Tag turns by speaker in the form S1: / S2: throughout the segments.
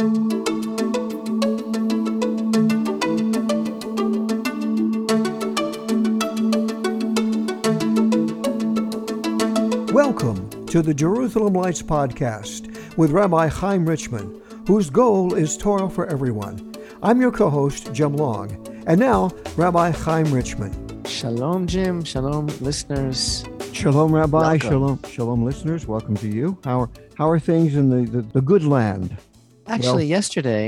S1: Welcome to the Jerusalem Lights Podcast with Rabbi Chaim Richman, whose goal is Torah for everyone. I'm your co host, Jim Long. And now, Rabbi Chaim Richman.
S2: Shalom, Jim. Shalom, listeners.
S1: Shalom, Rabbi.
S2: Welcome.
S1: Shalom, shalom, listeners. Welcome to you. How are, how are things in the, the, the good land?
S2: Actually,
S1: Well-
S2: yesterday,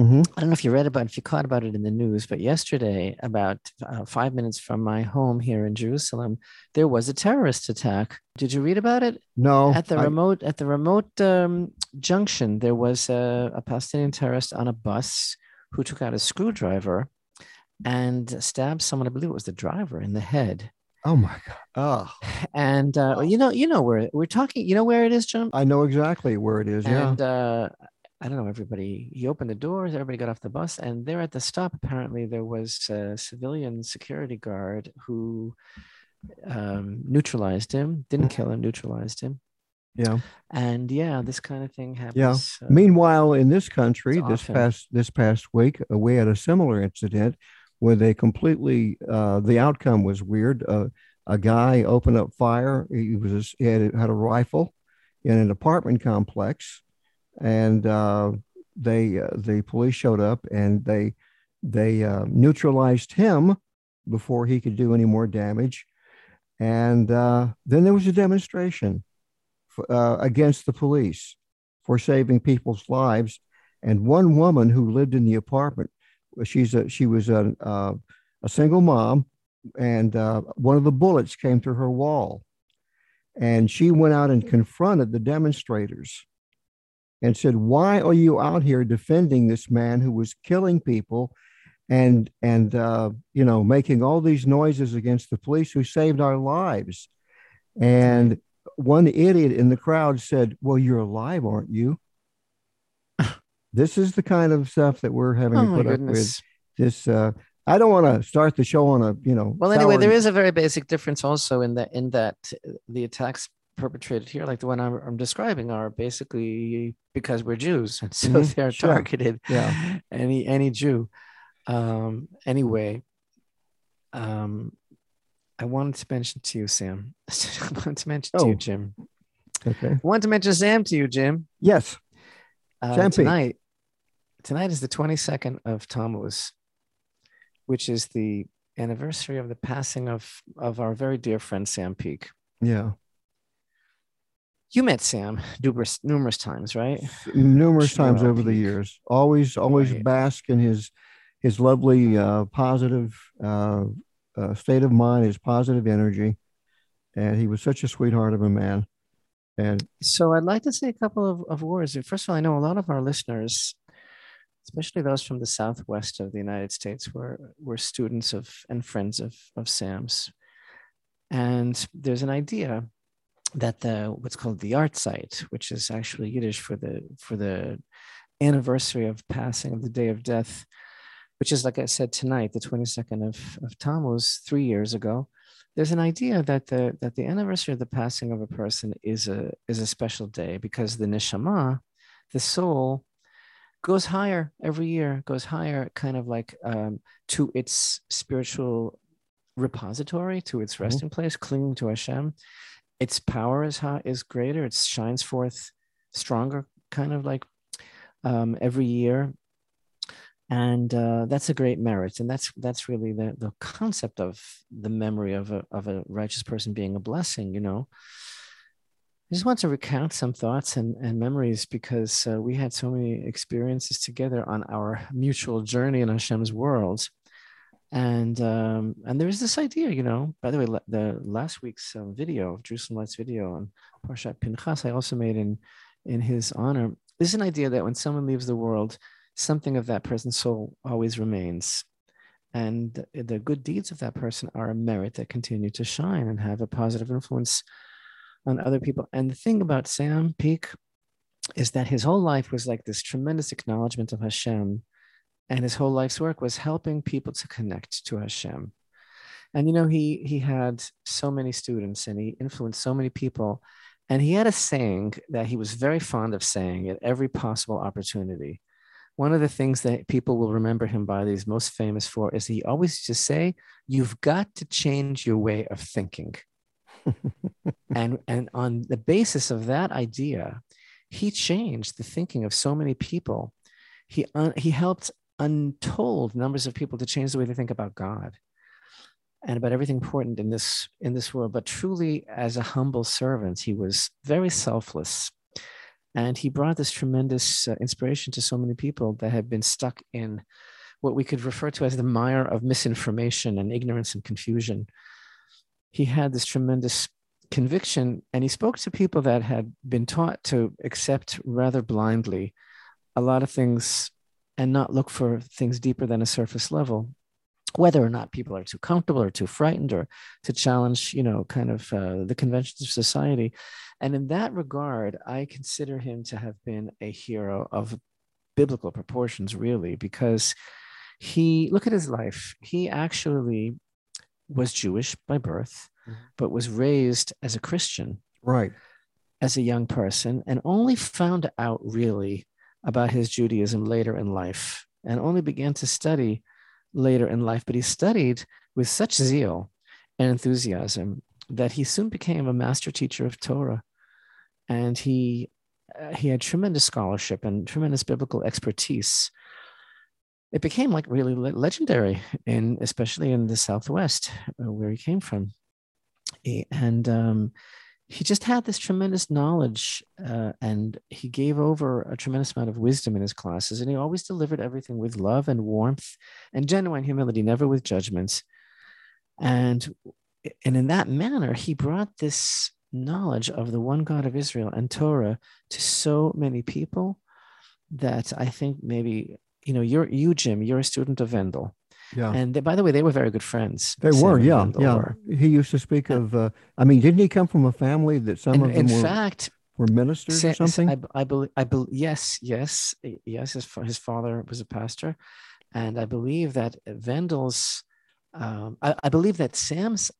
S1: Mhm.
S2: I don't know if you read about, if you caught about it in the news, but yesterday, about uh, five minutes from my home here in Jerusalem, there was a terrorist attack. Did you read about it?
S1: No.
S2: at the
S1: I-
S2: Ramot at the Ramot um, junction, there was a, a Palestinian terrorist on a bus who took out a screwdriver and stabbed someone. I believe it was the driver in the head.
S1: oh, my God. Oh,
S2: And uh, you know, you know where we're talking. You know where it is, John.
S1: I know exactly where it is. Yeah.
S2: And uh, I don't know, everybody, he opened the doors, everybody got off the bus, and there at the stop, apparently there was a civilian security guard who um, neutralized him, didn't kill him, neutralized him.
S1: yeah.
S2: And yeah, this kind of thing happens. uh,
S1: Meanwhile, in this country, this
S2: often-
S1: past this past week, uh, we had a similar incident where they completely uh, the outcome was weird. Uh, a guy opened up fire. He was he had, had a rifle in an apartment complex, and uh, they uh, the police showed up and they they uh, neutralized him before he could do any more damage. And uh, then there was a demonstration f- uh, against the police for saving people's lives. And one woman who lived in the apartment, she's a she was a uh, a single mom, and one of the bullets came through her wall, and she went out and confronted the demonstrators, and said, "Why are you out here defending this man who was killing people?" And and uh, you know making all these noises against the police who saved our lives, and one idiot in the crowd said, Well, you're alive, aren't you? this is the kind of stuff that we're having
S2: oh
S1: to put up with. This, uh, I don't want to start the show on a, you know.
S2: Well, anyway, there is a very basic difference also in that in that the attacks perpetrated here, like the one I'm, I'm describing, are basically because we're Jews, and so
S1: Mhm,
S2: they're
S1: sure.
S2: targeted.
S1: Yeah.
S2: any any Jew. Um, anyway, um, I wanted to mention to you, Sam. I wanted to mention to
S1: Oh.
S2: you, Jim.
S1: Okay.
S2: I wanted to mention Sam to you, Jim.
S1: Yes.
S2: Uh,
S1: Sam
S2: tonight, tonight is the 22nd of Tammuz, which is the anniversary of the passing of of our very dear friend Sam Peak.
S1: Yeah.
S2: You met Sam numerous numerous times, right?
S1: Numerous
S2: Sure,
S1: times over the years. Always, always
S2: Right.
S1: bask in his his lovely, uh, positive uh, uh, state of mind, his positive energy. And he was such a sweetheart of a man. And
S2: So I'd like to say a couple of, of words. First of all, I know a lot of our listeners, especially those from the southwest of the United States, were were students of and friends of of Sam's. And there's an idea that the what's called the yahrzeit, which is actually Yiddish for the for the anniversary of passing of the day of death, which is like I said tonight, the 22nd of, of Tammuz, three years ago there's an idea that the that the anniversary of the passing of a person is a is a special day because the neshama, the soul, goes higher every year, goes higher, kind of like um, to its spiritual repository, to its
S1: Mhm.
S2: resting place, clinging to Hashem. Its power is high, is greater. It shines forth stronger, kind of like um, every year and uh, that's a great merit and that's that's really the, the concept of the memory of a, of a righteous person being a blessing you know i just want to recount some thoughts and, and memories because uh, we had so many experiences together on our mutual journey in hashem's world and um, and there's this idea you know by the way the last week's um, video jerusalem lights video on parshat pinchas i also made in in his honor there's an idea that when someone leaves the world something of that person's soul always remains. And the good deeds of that person are a merit that continue to shine and have a positive influence on other people. And the thing about Sam Peak is that his whole life was like this tremendous acknowledgement of Hashem. And his whole life's work was helping people to connect to Hashem. And you know, he he had so many students and he influenced so many people. And he had a saying that he was very fond of saying at every possible opportunity. one of the things that people will remember him by, that he's most famous for, is he always used to say, "You've got to change your way of thinking." and and on the basis of that idea, he changed the thinking of so many people. He uh, he helped untold numbers of people to change the way they think about God and about everything important in this in this world. But truly as a humble servant he was very selfless. And he brought this tremendous uh, inspiration to so many people that had been stuck in what we could refer to as the mire of misinformation and ignorance and confusion. He had this tremendous conviction and he spoke to people that had been taught to accept rather blindly a lot of things and not look for things deeper than a surface level whether or not people are too comfortable or too frightened or to challenge you know kind of uh, the conventions of society and in that regard i consider him to have been a hero of biblical proportions really because he look at his life he actually was Jewish by birth, mm-hmm. but was raised as a Christian.
S1: Right.
S2: As a young person, and only found out really about his Judaism later in life, and only began to study later in life. But he studied with such zeal and enthusiasm that he soon became a master teacher of Torah. And he, uh, he had tremendous scholarship and tremendous biblical expertise it became like really legendary in especially in the southwest uh, where he came from and um, he just had this tremendous knowledge uh, and he gave over a tremendous amount of wisdom in his classes and he always delivered everything with love and warmth and genuine humility never with judgments and and in that manner he brought this knowledge of the one god of israel and torah to so many people that i think maybe you know, you're you, Jim, you're a student of Wendell.
S1: Yeah.
S2: And they, by the way, they were very good friends.
S1: They were, yeah, yeah. Were. He used to speak of. Uh, I mean, didn't he come from a family that some of them
S2: in
S1: were,
S2: fact
S1: were ministers Sa- or something?
S2: I, I believe. I believe. Yes, yes, yes. His his father was a pastor, and I believe that Wendell's. Um, I, I believe that Sam's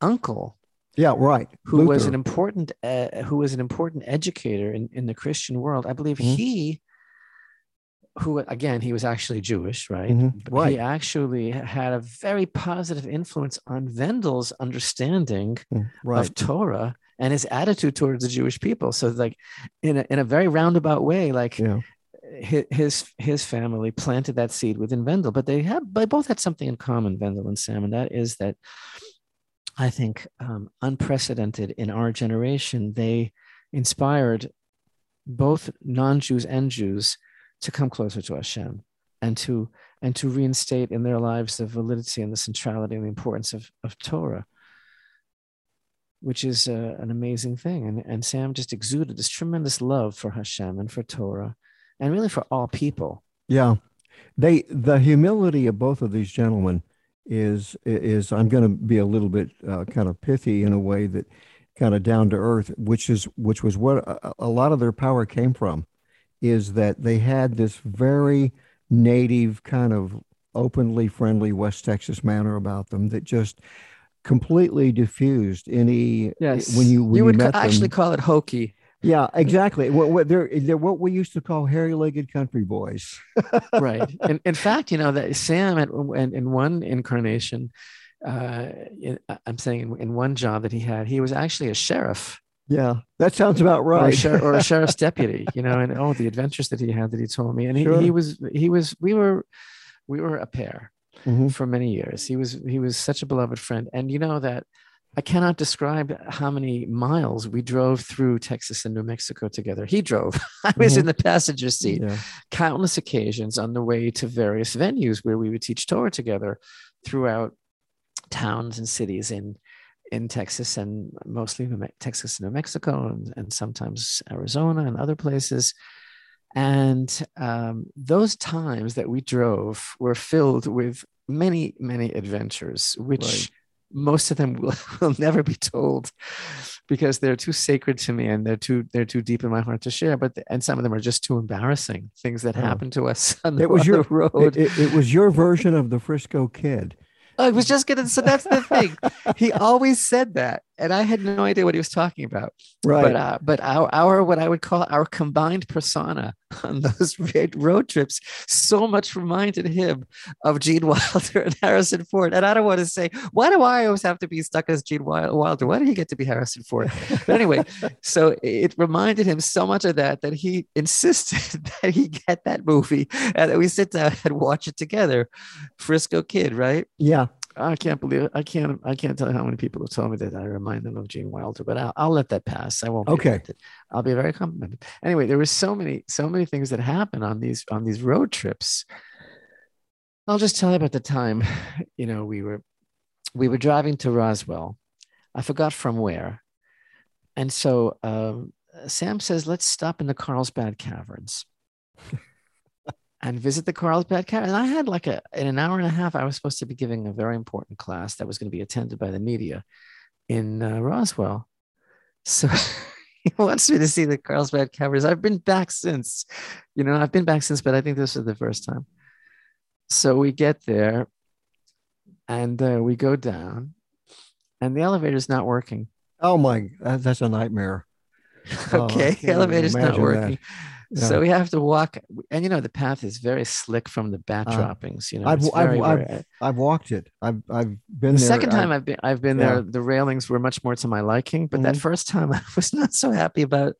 S2: uncle
S1: yeah right
S2: who Luther. was an important uh, who was an important educator in, in the christian world i believe mm-hmm. he who again he was actually Jewish, right?
S1: Mm-hmm. Right.
S2: He actually had a very positive influence on Wendell's understanding mm, right. of Torah and his attitude towards the Jewish people. So, like in a, in a very roundabout way, like yeah. his his family planted that seed within Wendell, but they have they both had something in common, Wendell and Sam, and that is that I think um, unprecedented in our generation. They inspired both non-Jews and Jews to come closer to Hashem and to and to reinstate in their lives the validity and the centrality and the importance of, of Torah, which is uh, an amazing thing. And, and Sam just exuded this tremendous love for Hashem and for Torah and really for all people.
S1: Yeah. They the humility of both of these gentlemen is is I'm going to be a little bit uh, kind of pithy in a way that kind of down to earth, which is which was what a, a lot of their power came from is that they had this very native kind of openly friendly West Texas manner about them that just completely diffused any
S2: yes.
S1: when you when
S2: you,
S1: you
S2: would
S1: met
S2: actually
S1: them.
S2: call it hokey.
S1: Yeah exactly. What, what they're, they're what we used to call hairy-legged country boys.
S2: Right. In, in fact you know that sam at, in, in one incarnation uh, in, i'm saying in, in one job that he had he was actually a sheriff
S1: yeah, that sounds about right.
S2: Or a, sheriff, or a sheriff's deputy, you know, and oh, the adventures that he had that he told me, and he, sure. he was he was we were we were a pair mm-hmm. for many years. He was he was such a beloved friend, and you know that I cannot describe how many miles we drove through Texas and New Mexico together. He drove. I was mm-hmm. in the passenger seat. Yeah. Countless occasions on the way to various venues where we would teach Torah together throughout towns and cities in in Texas and mostly New Texas and New Mexico and, and, sometimes Arizona and other places. And um, those times that we drove were filled with many, many adventures, which right. most of them will, will never be told because they're too sacred to me and they're too they're too deep in my heart to share. But the, and some of them are just too embarrassing things that oh. happened to us on the, it was your, road.
S1: It, it, it was your version of the Frisco Kid.
S2: I was just gonna. So that's the thing. he always said that, and I had no idea what he was talking about.
S1: Right.
S2: But uh, but our our what I would call our combined persona on those road trips so much reminded him of Gene Wilder and Harrison Ford. And I don't want to say, why do I always have to be stuck as Gene Wilder? Why do you get to be Harrison Ford? But anyway, so it reminded him so much of that that he insisted that he get that movie and that we sit down and watch it together. Frisco Kid, right?
S1: Yeah.
S2: I can't believe it. I can't. I can't tell you how many people have told me that I remind them of Gene Wilder, but I'll, I'll let that pass. I won't.
S1: okay.
S2: I'll be very complimented. Anyway, there were so many, so many things that happen on these on these road trips. I'll just tell you about the time. You know, we were we were driving to Roswell. I forgot from where, and so um, Sam says, "Let's stop in the Carlsbad Caverns." and visit the Carlsbad Cavern. And I had like a in an hour and a half, I was supposed to be giving a very important class that was going to be attended by the media in uh, Roswell. So he wants me to see the Carlsbad Caverns. I've been back since, you know, I've been back since, but I think this was the first time. So we get there and uh, we go down and the elevator's not working.
S1: Oh my, that's a nightmare.
S2: okay, oh, elevator's not working. That. So we have to walk, and you know the path is very slick from the bat uh, droppings. You know,
S1: I've
S2: very,
S1: I've, very, I've, I've, walked it. I've I've been
S2: the
S1: there.
S2: second time I've been I've been yeah. there. The railings were much more to my liking, but mm-hmm. that first time I was not so happy about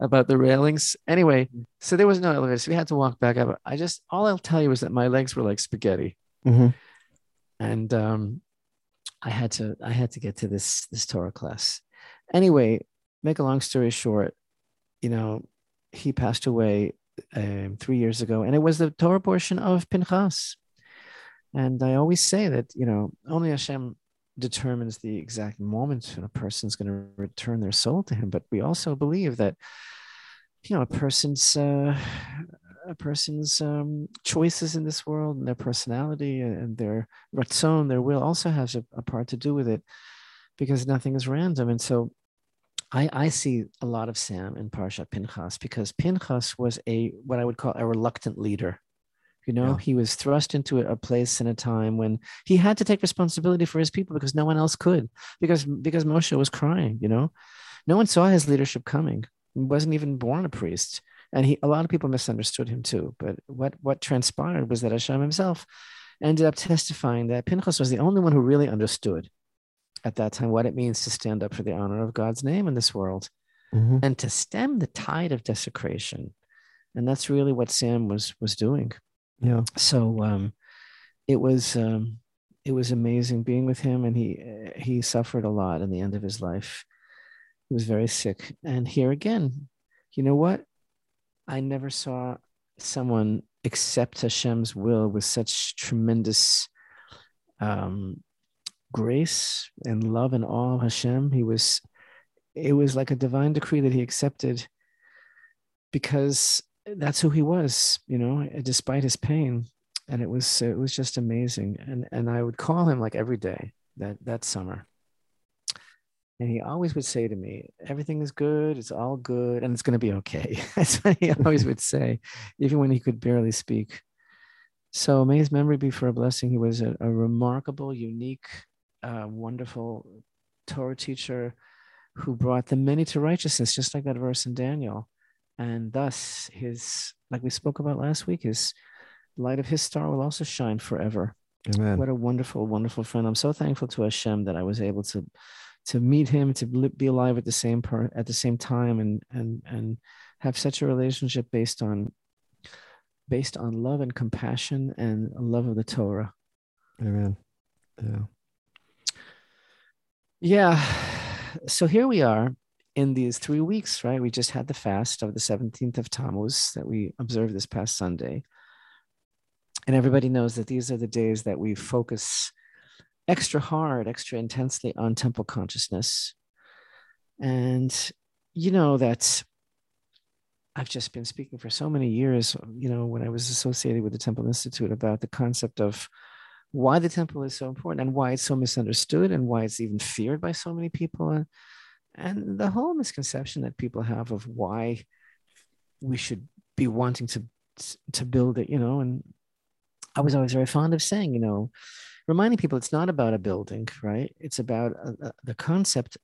S2: about the railings. Anyway, mm. so there was no elevator, so we had to walk back up. I just all I'll tell you is that my legs were like spaghetti,
S1: mm-hmm.
S2: and um, I had to I had to get to this this Torah class. Anyway, make a long story short, you know he passed away um, three years ago, and it was the Torah portion of Pinchas. And I always say that you know only Hashem determines the exact moment when a person's going to return their soul to Him, but we also believe that you know a person's uh, a person's um, choices in this world and their personality and their ratzon, their will, also has a, a part to do with it, because nothing is random. And so I, I see a lot of Sam in Parsha Pinchas because Pinchas was a what I would call a reluctant leader. You know, yeah. he was thrust into a place in a time when he had to take responsibility for his people because no one else could, because because Moshe was crying. You know, no one saw his leadership coming. He wasn't even born a priest, and he a lot of people misunderstood him too. But what what transpired was that Hashem himself ended up testifying that Pinchas was the only one who really understood at that time what it means to stand up for the honor of God's name in this world
S1: mm-hmm.
S2: and to stem the tide of desecration. And that's really what Sam was was doing.
S1: Yeah.
S2: So um, it was um, it was amazing being with him, and he he suffered a lot in the end of his life. He was very sick, and here again, you know what? I never saw someone accept Hashem's will with such tremendous um, grace and love and awe of Hashem. He was, it was like a divine decree that he accepted because that's who he was, you know, despite his pain. And it was, it was just amazing. And, and I would call him like every day that, that summer. And he always would say to me, everything is good. It's all good. And it's going to be okay. That's what he always would say, even when he could barely speak. So may his memory be for a blessing. He was a, a remarkable, unique, a wonderful Torah teacher who brought the many to righteousness, just like that verse in Daniel. And thus, his, like we spoke about last week, his light of his star will also shine forever.
S1: Amen.
S2: What a wonderful, wonderful friend. I'm so thankful to Hashem that I was able to to meet him, to be alive at the same part at the same time, and and and have such a relationship based on based on love and compassion and love of the Torah.
S1: Amen. Yeah.
S2: Yeah. So here we are in these three weeks, right? We just had the fast of the 17th of Tammuz that we observed this past Sunday. And everybody knows that these are the days that we focus extra hard, extra intensely on temple consciousness. And you know that I've just been speaking for so many years, you know, when I was associated with the Temple Institute about the concept of why the temple is so important and why it's so misunderstood and why it's even feared by so many people and, and the whole misconception that people have of why we should be wanting to to build it you know and i was always very fond of saying you know reminding people it's not about a building right it's about a, a, the concept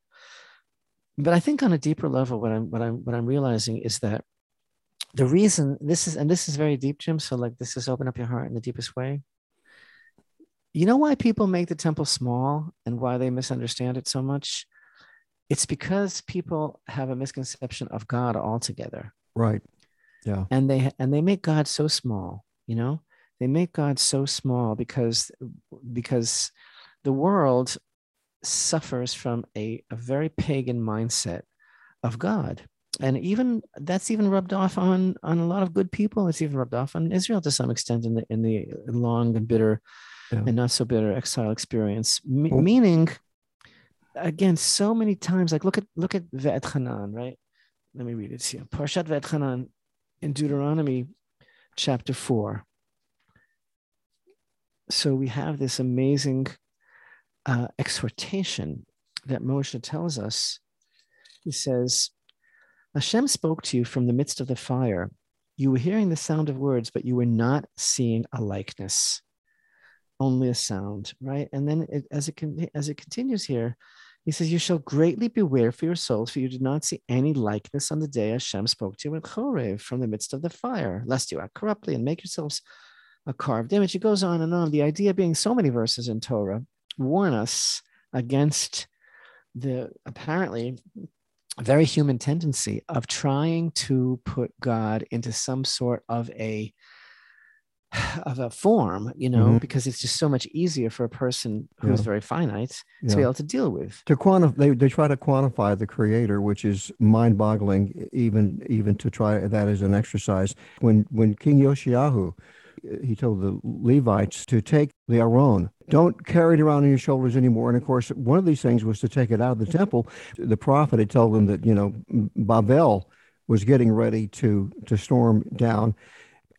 S2: but i think on a deeper level what i'm what i'm what i'm realizing is that the reason this is, and this is very deep, Jim. So, like, this is open up your heart in the deepest way. You know why people make the temple small and why they misunderstand it so much? It's because people have a misconception of God altogether.
S1: Right. Yeah.
S2: And they and they make God so small, you know? They make God so small because because the world suffers from a, a very pagan mindset of God. And even that's even rubbed off on on a lot of good people. It's even rubbed off on Israel to some extent in the in the long and bitter yeah. and not so bitter exile experience. Meaning, again, so many times, like look at look at Ve'et Hanan, right? Let me read it here. Parshat Ve'et Hanan in Deuteronomy chapter four. So we have this amazing uh, exhortation that Moshe tells us. He says, Hashem spoke to you from the midst of the fire. You were hearing the sound of words, but you were not seeing a likeness, only a sound, right? And then it, as, it as it continues here, he says, You shall greatly beware for your souls, for you did not see any likeness on the day Hashem spoke to you in Chorev from the midst of the fire, lest you act corruptly and make yourselves a carved image. It goes on and on. The idea being so many verses in Torah warn us against the apparently very human tendency of trying to put God into some sort of a of a form, you know, mm-hmm. because it's just so much easier for a person who's yeah. very finite yeah. to be able to deal with.
S1: To quantify, they, they try to quantify the creator, which is mind-boggling, even even to try that as an exercise. When when King Yoshiyahu he told the Levites to take the Aron. Don't carry it around on your shoulders anymore. And of course, one of these things was to take it out of the temple. The prophet had told them that, you know, Babel was getting ready to, to storm down.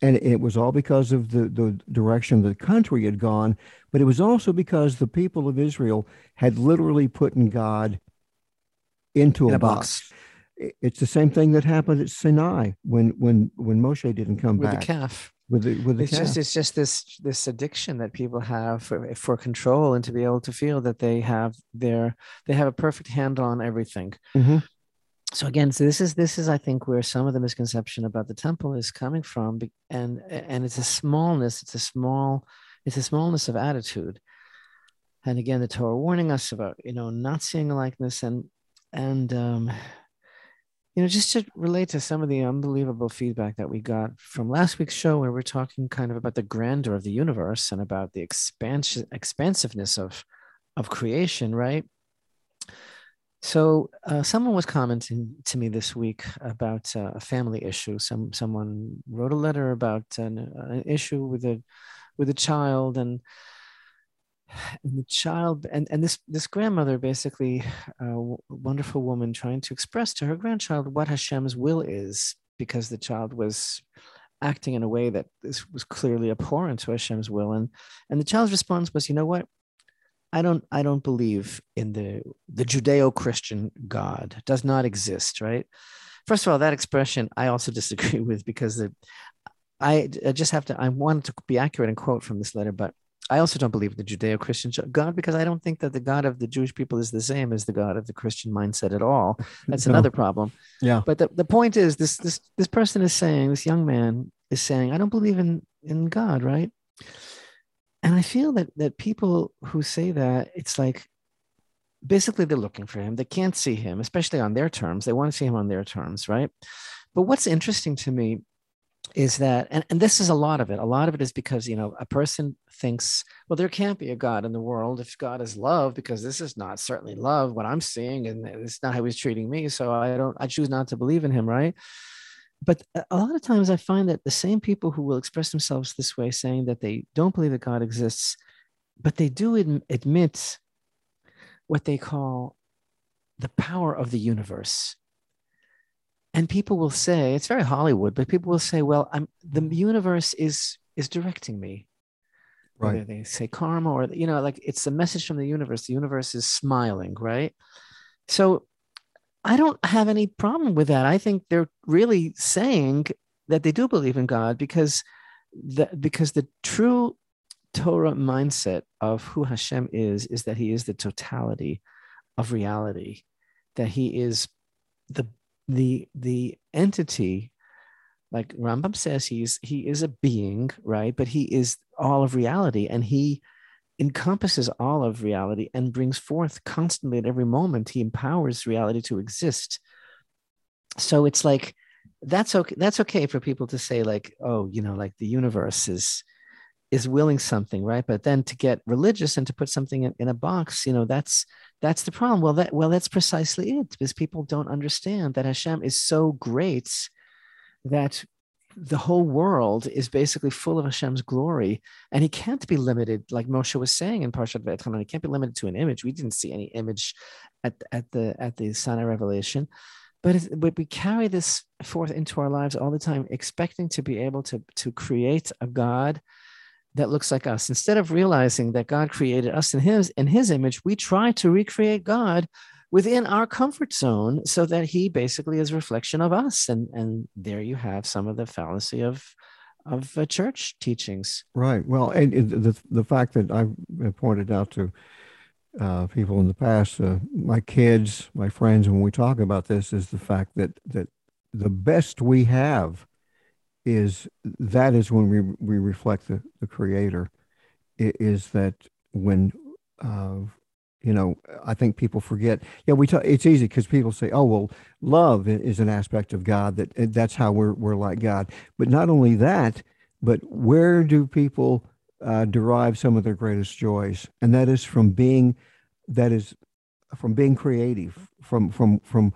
S1: And it was all because of the, the direction the country had gone. But it was also because the people of Israel had literally put in God into
S2: in
S1: a,
S2: a box.
S1: box. It's the same thing that happened at Sinai when when when Moshe didn't come
S2: with
S1: back.
S2: With the calf
S1: with the with the
S2: it's just it's just this this addiction that people have for, for control and to be able to feel that they have their they have a perfect handle on everything mm-hmm. So again so this is this is i think where some of the misconception about the temple is coming from and and it's a smallness it's a small it's a smallness of attitude and again the torah warning us about you know not seeing a likeness and and um you know, just to relate to some of the unbelievable feedback that we got from last week's show, where we're talking kind of about the grandeur of the universe and about the expansion, expansiveness of, of creation, right? So, uh, someone was commenting to me this week about uh, a family issue. Some someone wrote a letter about an, an issue with a with a child, and and the child and, and this this grandmother basically a wonderful woman trying to express to her grandchild what hashem's will is because the child was acting in a way that this was clearly abhorrent to hashem's will and and the child's response was you know what i don't i don't believe in the the judeo-christian god does not exist right first of all that expression i also disagree with because the I, I just have to i wanted to be accurate and quote from this letter but I also don't believe the Judeo Christian God because I don't think that the God of the Jewish people is the same as the God of the Christian mindset at all. That's no. another problem.
S1: Yeah.
S2: But the, the point is this this this person is saying, this young man is saying, I don't believe in in God, right? And I feel that that people who say that, it's like basically they're looking for him. They can't see him, especially on their terms. They want to see him on their terms, right? But what's interesting to me is that and, and this is a lot of it a lot of it is because you know a person thinks well there can't be a god in the world if god is love because this is not certainly love what i'm seeing and it's not how he's treating me so i don't i choose not to believe in him right but uh, a lot of times i find that the same people who will express themselves this way saying that they don't believe that god exists but they do admit what they call the power of the universe. And people will say it's very hollywood but people will say well i'm the universe is is directing me. Right. Whether they say karma or you know like it's a message from the universe. The universe is smiling right? So i don't have any problem with that i think they're really saying that they do believe in god because the because the true torah mindset of who hashem is is that he is the totality of reality that he is the the the entity like Rambam says, he's he is a being, right? But he is all of reality, and he encompasses all of reality and brings forth constantly at every moment. He empowers reality to exist. So it's like that's okay. That's okay for people to say, like, oh, you know, like the universe is is willing something, right? But then to get religious and to put something in, in a box, you know, that's that's the problem. Well, that well, that's precisely it, because people don't understand that Hashem is so great that the whole world is basically full of Hashem's glory, and he can't be limited, like Moshe was saying in Parshat Vayetchanan. He can't be limited to an image. We didn't see any image at at the at the Sinai revelation, but, but we carry this forth into our lives all the time, expecting to be able to to create a God that looks like us. Instead of realizing that God created us in His in His image, we try to recreate God within our comfort zone so that he basically is reflection of us. And and there you have some of the fallacy of of uh, church teachings.
S1: Right. Well and the the fact that i've pointed out to uh, people in the past uh, my kids my friends when we talk about this is the fact that that the best we have is that is when we we reflect the, the creator. It is that when uh, you know i think people forget. Yeah we talk it's easy because people say oh well love is an aspect of god that that's how we're, we're like god. But not only that but where do people uh, derive some of their greatest joys? And that is from being that is from being creative from from from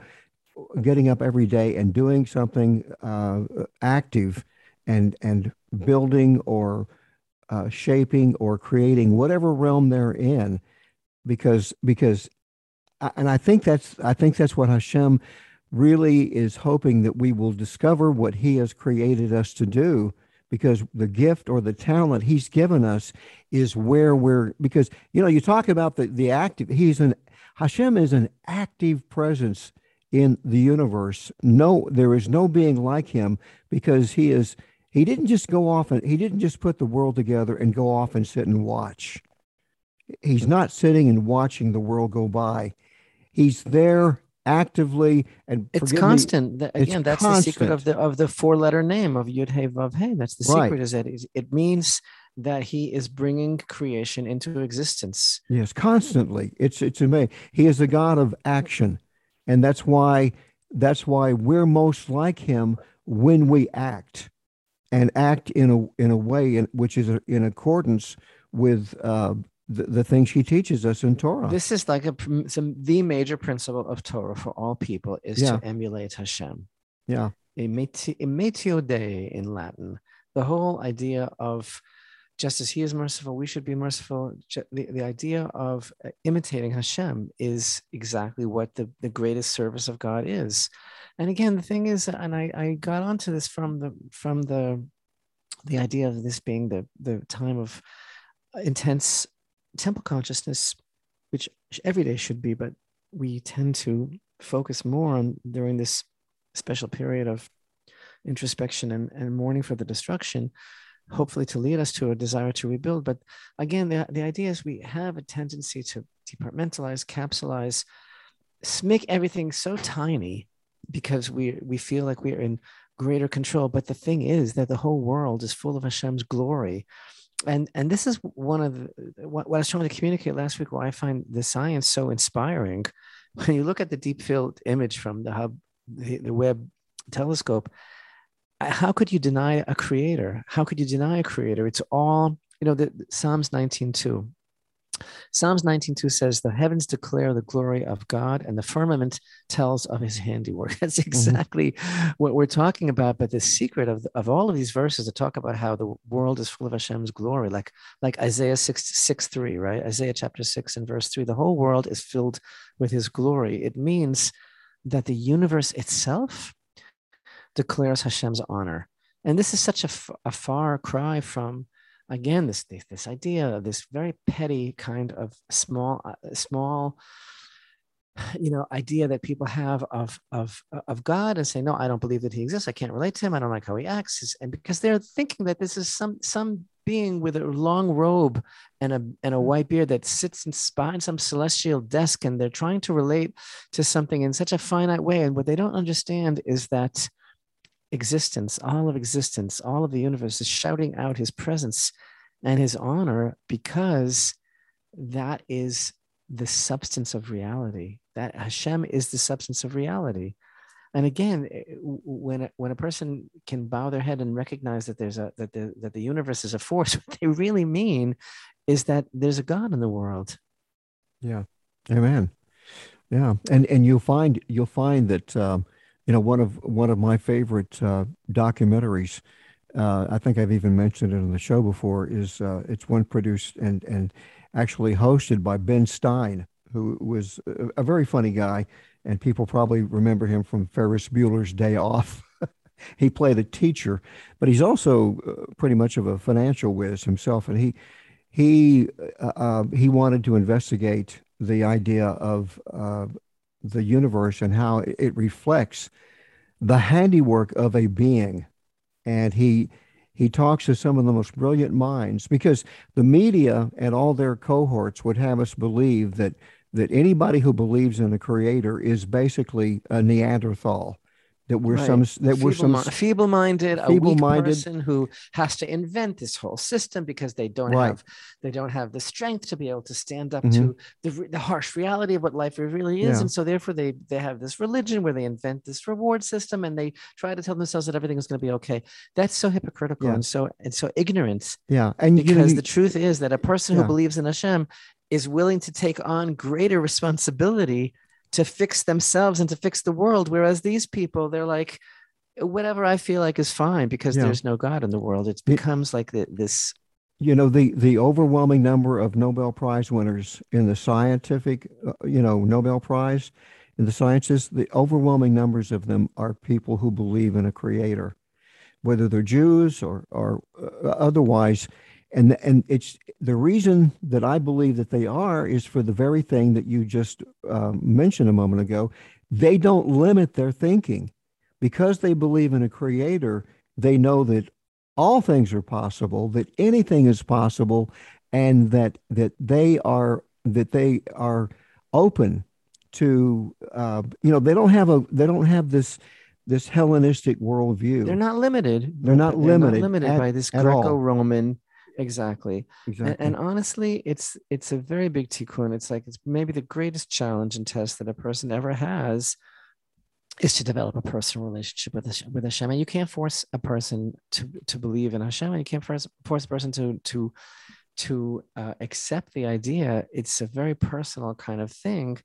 S1: getting up every day and doing something uh, active and and building or uh, shaping or creating whatever realm they're in because because and I think that's I think that's what Hashem really is hoping that we will discover what he has created us to do because the gift or the talent he's given us is where we're because you know you talk about the the active he's an Hashem is an active presence in the universe. No there is no being like him because he is he didn't just go off and he didn't just put the world together and go off and sit and watch He's not sitting and watching the world go by. He's there actively and
S2: it's constant. Me, Again, it's that's constant. the secret of the of the four letter name of Yud Hey Vav Hey. That's the secret. Is that it means that he is bringing creation into existence.
S1: Yes, constantly. It's it's amazing. He is a God of action, and that's why that's why we're most like him when we act, and act in a in a way in, which is in accordance with uh, the, the things she teaches us in Torah.
S2: This is like a some, the major principle of Torah for all people is yeah. to emulate Hashem.
S1: Yeah.
S2: Imitatio Dei in Latin. The whole idea of just as he is merciful, we should be merciful. The, the idea of uh, imitating Hashem is exactly what the, the greatest service of God is. And again, the thing is, and I, I got onto this from the from the the idea of this being the the time of intense temple consciousness, which every day should be, but we tend to focus more on during this special period of introspection and, and mourning for the destruction, hopefully to lead us to a desire to rebuild. But again, the, the idea is we have a tendency to departmentalize, capsulize, make everything so tiny because we we feel like we're in greater control. But the thing is that the whole world is full of Hashem's glory and and this is one of the, what, what I was trying to communicate last week. Why I find the science so inspiring. When you look at the deep field image from the Hubble, the, the Webb telescope, how could you deny a creator? How could you deny a creator? It's all you know. The Psalms nineteen two Psalms 19.2 says, the heavens declare the glory of God and the firmament tells of his handiwork. That's mm-hmm. exactly mm-hmm. what we're talking about. But the secret of, of all of these verses to talk about how the world is full of Hashem's glory, like, like Isaiah 6, 6 3, right? Isaiah chapter 6 and verse 3, the whole world is filled with his glory. It means that the universe itself declares Hashem's honor. And this is such a, a far cry from again this this, this idea of this very petty kind of small uh, small you know idea that people have of of of god and say no i don't believe that he exists. I can't relate to him. I don't like how he acts. And because they're thinking that this is some some being with a long robe and a and a mm. white beard that sits behind some celestial desk and they're trying to relate to something in such a finite way. And what they don't understand is that existence, all of existence, all of the universe is shouting out his presence and his honor because that is the substance of reality. That Hashem is the substance of reality. And again, eh, when when a person can bow their head and recognize that there's a that the that the universe is a force, what they really mean is that there's a God in the world.
S1: Yeah, Amen. Yeah, and and you'll find you'll find that um, you know one of one of my favorite uh, documentaries. Uh, I think I've even mentioned it on the show before. Is uh, it's one produced and and actually hosted by Ben Stein, who was a, a very funny guy, and people probably remember him from Ferris Bueller's Day Off. he played a teacher, but he's also uh, pretty much of a financial whiz himself, and he he uh, uh, he wanted to investigate the idea of the universe and how it reflects the handiwork of a being, and he he talks to some of the most brilliant minds because the media and all their cohorts would have us believe that that anybody who believes in a creator is basically a Neanderthal that we're right. some that we're some
S2: feeble-minded, feeble-minded, a weak person who has to invent this whole system because they don't right. have they don't have the strength to be able to stand up mm-hmm. to the, the harsh reality of what life really is, yeah. and so therefore they they have this religion where they invent this reward system and they try to tell themselves that everything is going to be okay. That's so hypocritical yeah. and so and so ignorant.
S1: Yeah,
S2: and because you know, you, the truth is that a person yeah. who believes in Hashem is willing to take on greater responsibility to fix themselves and to fix the world. Whereas these people, they're like, whatever I feel like is fine because yeah. there's no God in the world. It becomes like the, this.
S1: You know, the, the overwhelming number of Nobel Prize winners in the scientific, uh, you know, Nobel Prize in the sciences, the overwhelming numbers of them are people who believe in a creator, whether they're Jews or, or uh, otherwise and and it's the reason that I believe that they are is for the very thing that you just uh, mentioned a moment ago. They don't limit their thinking because they believe in a creator. They know that all things are possible, that anything is possible, and that that they are that they are open to uh, you know they don't have a they don't have this this Hellenistic worldview.
S2: They're not limited.
S1: They're not They're limited. Not
S2: limited at, by this Greco-Roman exactly, exactly. And, and, honestly it's it's a very big tikkun it's like it's maybe the greatest challenge and test that a person ever has is to develop a personal relationship with Hashem, with Hashem. And you can't force a person to to believe in Hashem. And you can't force force a person to to to uh, accept the idea. It's a very personal kind of thing.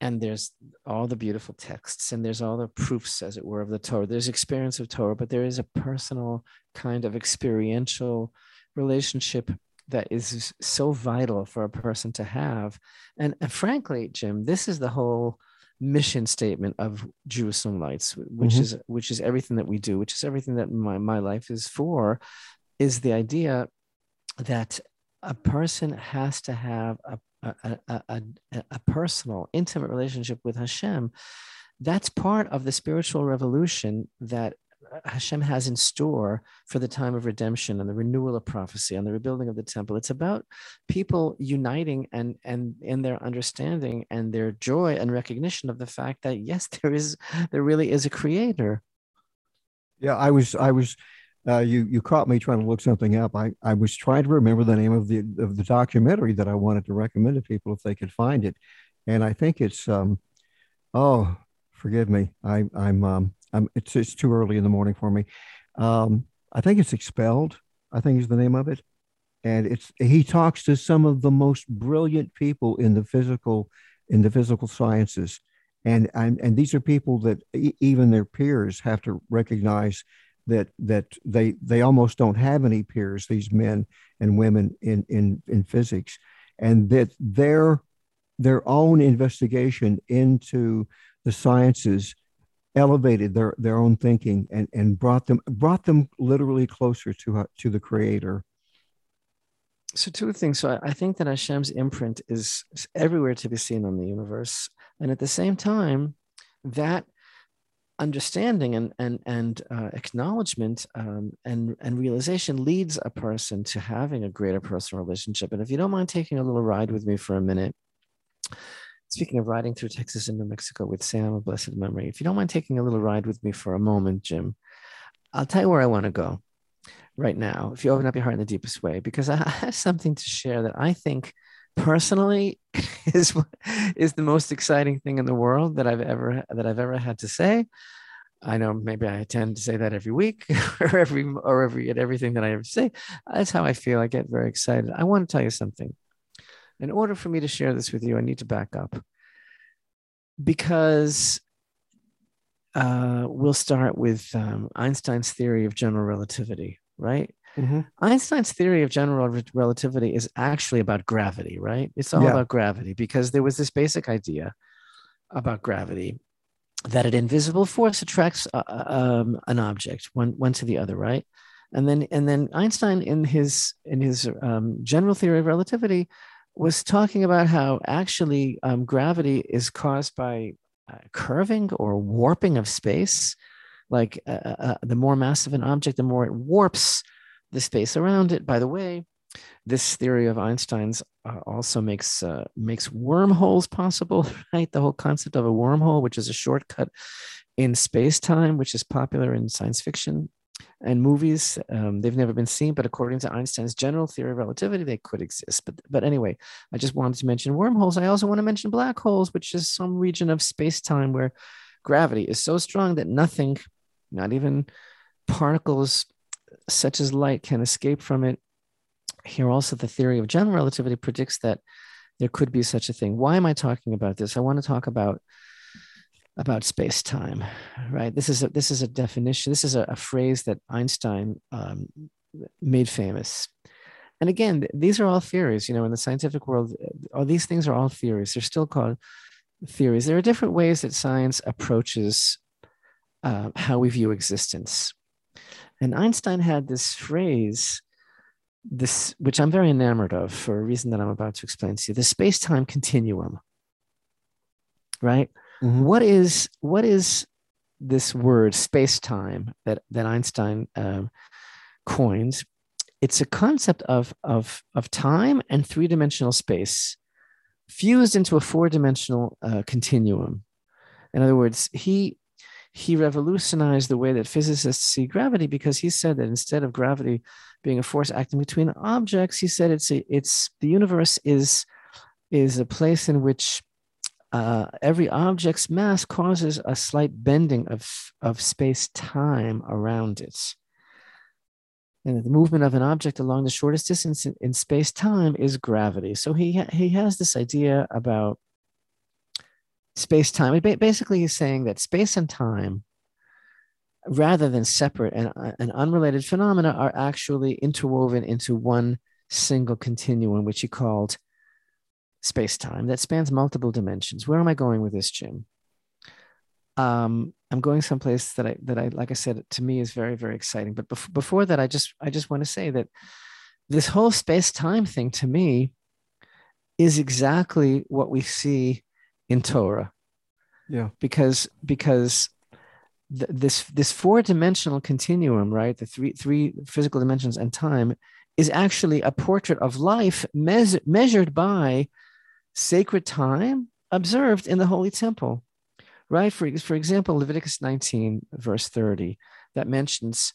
S2: And there's all the beautiful texts, and there's all the proofs, as it were, of the Torah. There's experience of Torah, but there is a personal kind of experiential relationship that is so vital for a person to have. And, and frankly, Jim, this is the whole mission statement of Jerusalem Lights, which mm-hmm. is which is everything that we do, which is everything that my, my life is for, is the idea that a person has to have a, a, a, a, a personal, intimate relationship with Hashem. That's part of the spiritual revolution that Hashem has in store for the time of redemption and the renewal of prophecy and the rebuilding of the temple. It's about people uniting and and in their understanding and their joy and recognition of the fact that yes, there is there really is a creator.
S1: Yeah, I was I was uh, you you caught me trying to look something up. I, I was trying to remember the name of the of the documentary that I wanted to recommend to people if they could find it, and I think it's um, oh forgive me I I'm um, um, it's it's too early in the morning for me. Um, I think it's expelled. I think is the name of it, and it's he talks to some of the most brilliant people in the physical in the physical sciences, and and, and these are people that even their peers have to recognize that that they they almost don't have any peers. These men and women in in in physics, and that their their own investigation into the sciences elevated their their own thinking and and brought them brought them literally closer to uh, to the creator.
S2: So two things. So i think that hashem's imprint is everywhere to be seen on the universe. And at the same time that understanding and and and uh, acknowledgement um, and and realization leads a person to having a greater personal relationship. And if you don't mind taking a little ride with me for a minute Speaking of riding through Texas and New Mexico with Sam a blessed memory, if you don't mind taking a little ride with me for a moment, Jim, I'll tell you where I want to go right now. If you open up your heart in the deepest way, because I have something to share that I think personally is is the most exciting thing in the world that I've ever that I've ever had to say. I know maybe I tend to say that every week or every or every at everything that I ever say. That's how I feel. I get very excited. I want to tell you something. In order for me to share this with you, I need to back up because uh, we'll start with um, Einstein's theory of general relativity, right? Mm-hmm. Einstein's theory of general re- relativity is actually about gravity, right? It's all yeah. about gravity because there was this basic idea about gravity that an invisible force attracts uh, um, an object one one to the other, right? And then and then Einstein in his in his um, general theory of relativity was talking about how actually um, gravity is caused by uh, curving or warping of space. Like uh, uh, uh, the more massive an object, the more it warps the space around it. By the way, this theory of Einstein's uh, also makes uh, makes wormholes possible, right? The whole concept of a wormhole, which is a shortcut in space time, which is popular in science fiction and movies. Um, they've never been seen, but according to Einstein's general theory of relativity, they could exist. But but anyway, I just wanted to mention wormholes. I also want to mention black holes, which is some region of space time where gravity is so strong that nothing, not even particles such as light, can escape from it here also the theory of general relativity predicts that there could be such a thing. Why am I talking about this? I want to talk about about space time, right? This is a, this is a definition. This is a, a phrase that Einstein um, made famous. And again, these are all theories. You know, in the scientific world, all these things are all theories. They're still called theories. There are different ways that science approaches uh, how we view existence. And Einstein had this phrase this, which I'm very enamored of for a reason that I'm about to explain to you, the space-time continuum. Right? Mm-hmm. What is what is this word space-time that that Einstein um, coined? It's a concept of of of time and three-dimensional space fused into a four-dimensional uh, continuum. In other words, he he revolutionized the way that physicists see gravity because he said that instead of gravity being a force acting between objects, he said it's a, it's the universe is is a place in which uh, every object's mass causes a slight bending of of space time around it. And the movement of an object along the shortest distance in, in space time is gravity. So he he has this idea about space time. Basically, he's saying that space and time, rather than separate and, uh, and unrelated phenomena, are actually interwoven into one single continuum, which he called space time that spans multiple dimensions. Where am I going with this, Jim? Um, I'm going someplace that I that I like I said to me is very very exciting. But before, before that, I just I just want to say that this whole space time thing to me is exactly what we see in Torah.
S1: Yeah.
S2: Because because th- this this four dimensional continuum, right? The three three physical dimensions and time is actually a portrait of life mes- measured by sacred time observed in the holy temple. Right? For, for example, Leviticus 19, verse 30, that mentions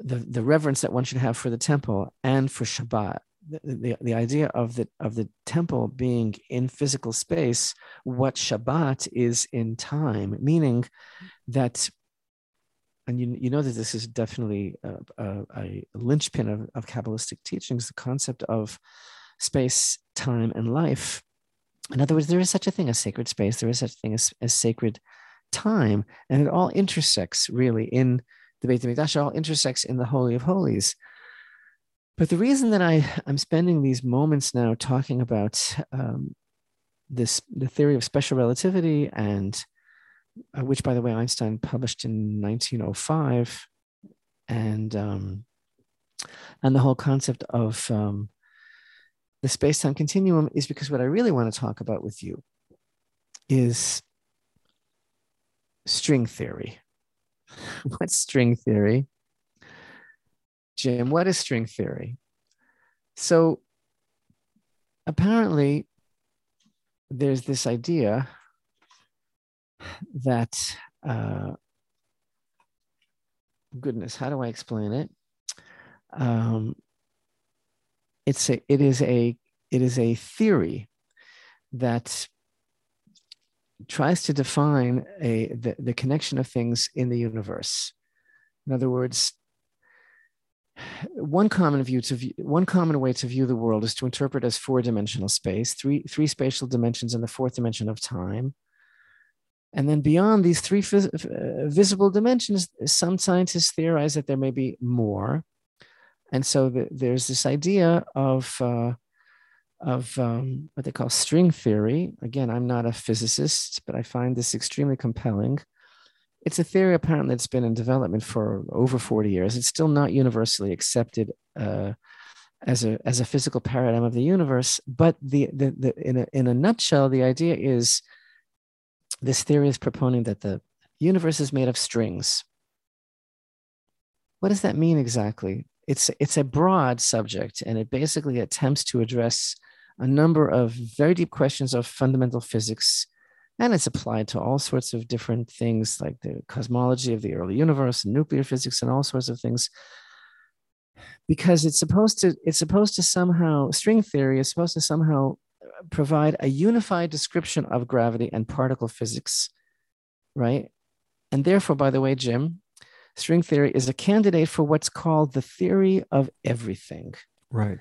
S2: the, the reverence that one should have for the temple and for Shabbat the, the, the idea of the of the temple being in physical space what shabbat is in time meaning that and you, you know that this is definitely a, a, a linchpin of, of kabbalistic teachings the concept of space time and life. In other words there is such a thing as sacred space. There is such a thing as, as sacred time. And it all intersects really in the Beit HaMikdash, it all intersects in the Holy of Holies. But the reason that I, I'm spending these moments now talking about um, this, the theory of special relativity, and uh, which, by the way, Einstein published in 1905, and um, and the whole concept of um, the space-time continuum is because what I really want to talk about with you is string theory. What's string theory? Jim, what is string theory? So apparently, there's this idea that uh, goodness, how do I explain it? Um, it's a, it is a, it is a theory that tries to define a the, the connection of things in the universe. In other words, one common view to view, one common way to view the world is to interpret as four dimensional space, three three spatial dimensions, and the fourth dimension of time. And then beyond these three vis- uh, visible dimensions, some scientists theorize that there may be more. And so the, there's this idea of uh, of um, what they call string theory. Again, I'm not a physicist, but I find this extremely compelling. It's a theory apparently that's been in development for over 40 years. It's still not universally accepted uh, as a as a physical paradigm of the universe. But the, the, the in a in a nutshell, the idea is this theory is proponing that the universe is made of strings. What does that mean exactly? It's it's a broad subject, and it basically attempts to address a number of very deep questions of fundamental physics. And it's applied to all sorts of different things like the cosmology of the early universe and nuclear physics and all sorts of things. Because it's supposed to, it's supposed to somehow, string theory is supposed to somehow provide a unified description of gravity and particle physics, right? And therefore, by the way, Jim, string theory is a candidate for what's called the theory of everything.
S1: Right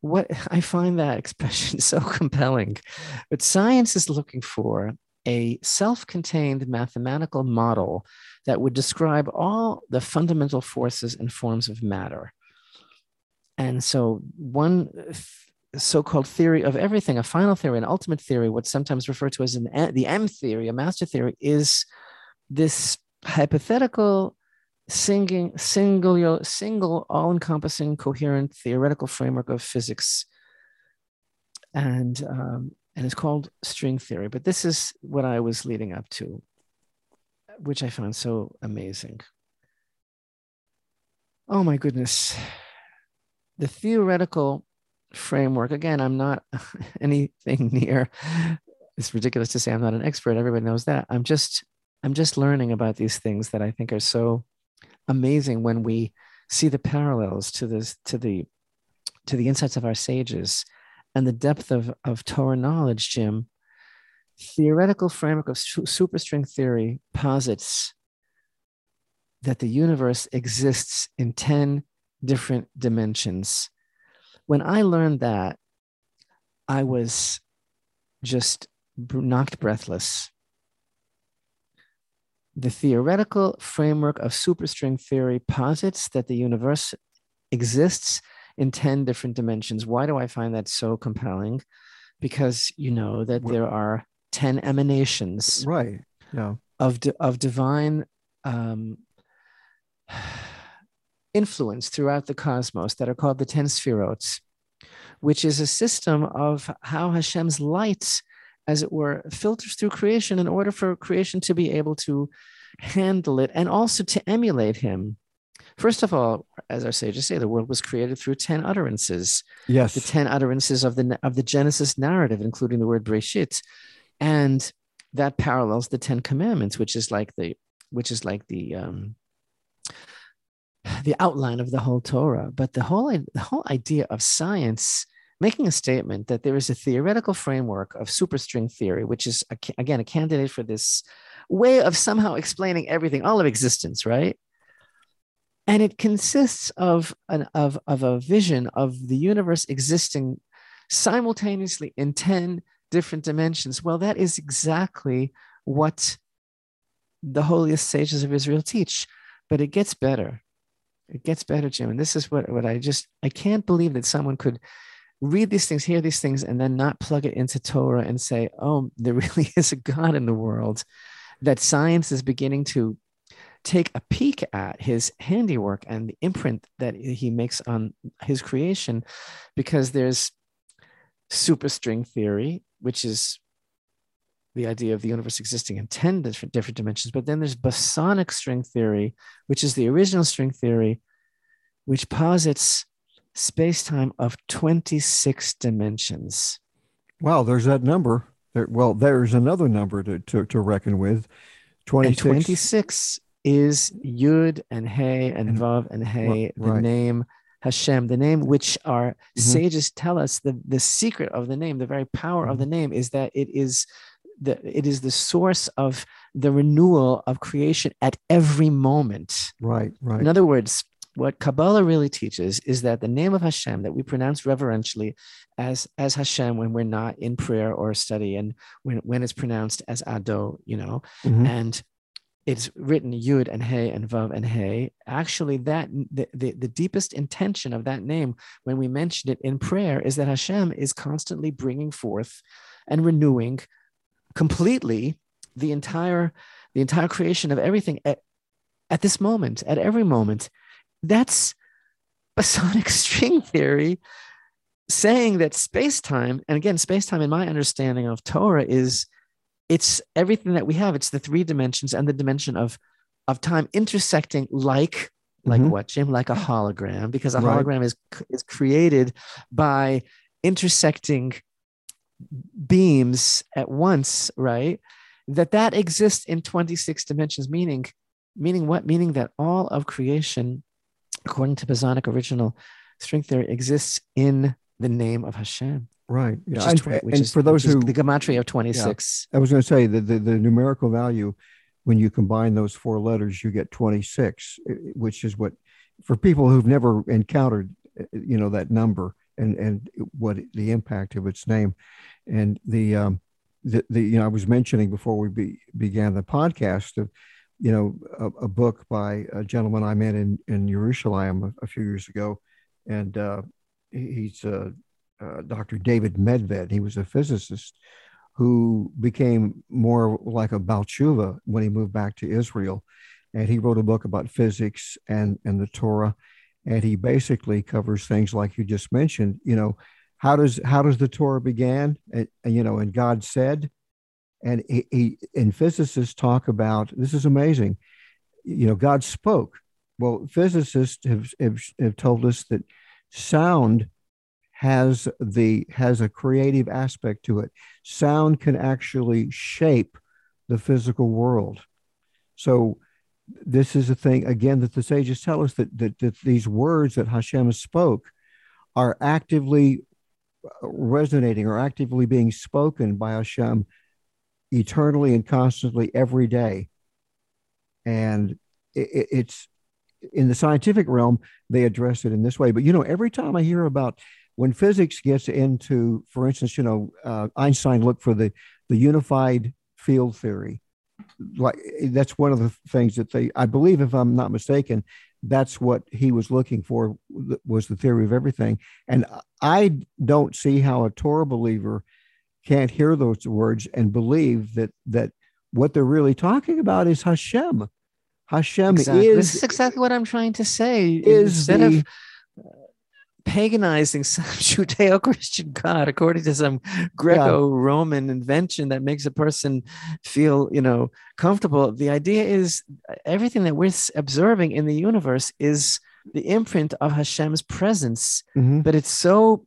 S2: what I find that expression so compelling. But science is looking for a self contained mathematical model that would describe all the fundamental forces and forms of matter. And so, one uh, so called theory of everything, a final theory, an ultimate theory, what's sometimes referred to as an, the M theory, a master theory, is this hypothetical singing, single, single, all-encompassing, coherent theoretical framework of physics, and um, and it's called string theory. But this is what I was leading up to, which I found so amazing. Oh my goodness, the theoretical framework. Again, I'm not anything near. It's ridiculous to say I'm not an expert. Everybody knows that. I'm just I'm just learning about these things that I think are so amazing when we see the parallels to this to the to the insights of our sages and the depth of, of Torah knowledge, Jim. Theoretical framework of superstring theory posits that the universe exists in 10 different dimensions. When I learned that, I was just knocked breathless the theoretical framework of superstring theory posits that the universe exists in 10 different dimensions. Why do I find that so compelling? Because you know that there are 10 emanations
S1: right yeah
S2: of, of divine um, influence throughout the cosmos that are called the 10 Sphirot, which is a system of how Hashem's light as it were, filters through creation in order for creation to be able to handle it and also to emulate him. First of all, as our sages say, the world was created through 10 utterances.
S1: Yes.
S2: The 10 utterances of the, of the Genesis narrative, including the word Breshit. And that parallels the 10 commandments, which is like the, which is like the, um, the outline of the whole Torah. But the whole, the whole idea of science making a statement that there is a theoretical framework of superstring theory, which is, a, again, a candidate for this way of somehow explaining everything, all of existence, right? And it consists of, an, of, of a vision of the universe existing simultaneously in 10 different dimensions. Well, that is exactly what the holiest sages of Israel teach. But it gets better. It gets better, Jim. And this is what, what I just, I can't believe that someone could read these things, hear these things, and then not plug it into Torah and say, oh, there really is a God in the world, that science is beginning to take a peek at his handiwork and the imprint that he makes on his creation, because there's superstring theory, which is the idea of the universe existing in 10 different, different dimensions. But then there's bosonic string theory, which is the original string theory, which posits space time of 26 dimensions.
S1: Wow, there's that number. There, well, there's another number to, to, to reckon with
S2: 26. 26 is Yud and Hey and, and Vav and Hey, right. the name Hashem, the name which our mm-hmm. sages tell us the, the secret of the name, the very power mm-hmm. of the mm-hmm. name is that it is the it is the source of the renewal of creation at every moment.
S1: Right, right.
S2: In other words, what Kabbalah really teaches is that the name of Hashem that we pronounce reverentially as as Hashem when we're not in prayer or study, and when when it's pronounced as Ado, you know, mm-hmm. and it's written Yud and Hey and Vav and Hey. Actually, that the, the, the deepest intention of that name, when we mention it in prayer, is that Hashem is constantly bringing forth and renewing completely the entire the entire creation of everything at, at this moment, at every moment. That's Bosonic string theory saying that space time, and again, space time in my understanding of Torah is it's everything that we have it's the three dimensions and the dimension of of time intersecting like like mm-hmm. what jim like a hologram because a right. hologram is is created by intersecting beams at once right that that exists in 26 dimensions meaning meaning what meaning that all of creation according to Bosonic original string theory exists in the name of Hashem.
S1: Right. Yeah. And, and is, for those who
S2: the gematria of 26.
S1: Yeah, I was going to say that the, the numerical value, when you combine those four letters, you get 26, which is what, for people who've never encountered, you know, that number and, and what the impact of its name. And the, um, the, the you know, I was mentioning before we be, began the podcast of, you know, a, a, book by a gentleman I met in, in Jerusalem a, a few years ago. And uh, he's uh, uh, Dr. David Medved. He was a physicist who became more like a Baal Teshuva when he moved back to Israel. And he wrote a book about physics and, and the Torah. And he basically covers things like you just mentioned. You know, how does how does the Torah began? And, and you know, and God said, and he, he and physicists talk about this is amazing. You know, God spoke. Well, physicists have, have, have told us that sound has the has a creative aspect to it sound can actually shape the physical world so this is a thing again that the sages tell us that, that, that these words that hashem spoke are actively resonating or actively being spoken by hashem eternally and constantly every day and it, it's in the scientific realm, they address it in this way. But you know, every time I hear about when physics gets into, for instance, you know, uh, Einstein looked for the the unified field theory. Like that's one of the things that they, I believe, if I'm not mistaken, that's what he was looking for was the theory of everything. And I don't see how a Torah believer can't hear those words and believe that that what they're really talking about is Hashem Hashem exactly. is.
S2: This is exactly what I'm trying to say.
S1: Is Instead the, of
S2: uh, paganizing some Judeo Christian God according to some Greco Roman invention that makes a person feel, you know, comfortable. The idea is uh, everything that we're observing in the universe is the imprint of Hashem's presence, mm-hmm. but it's so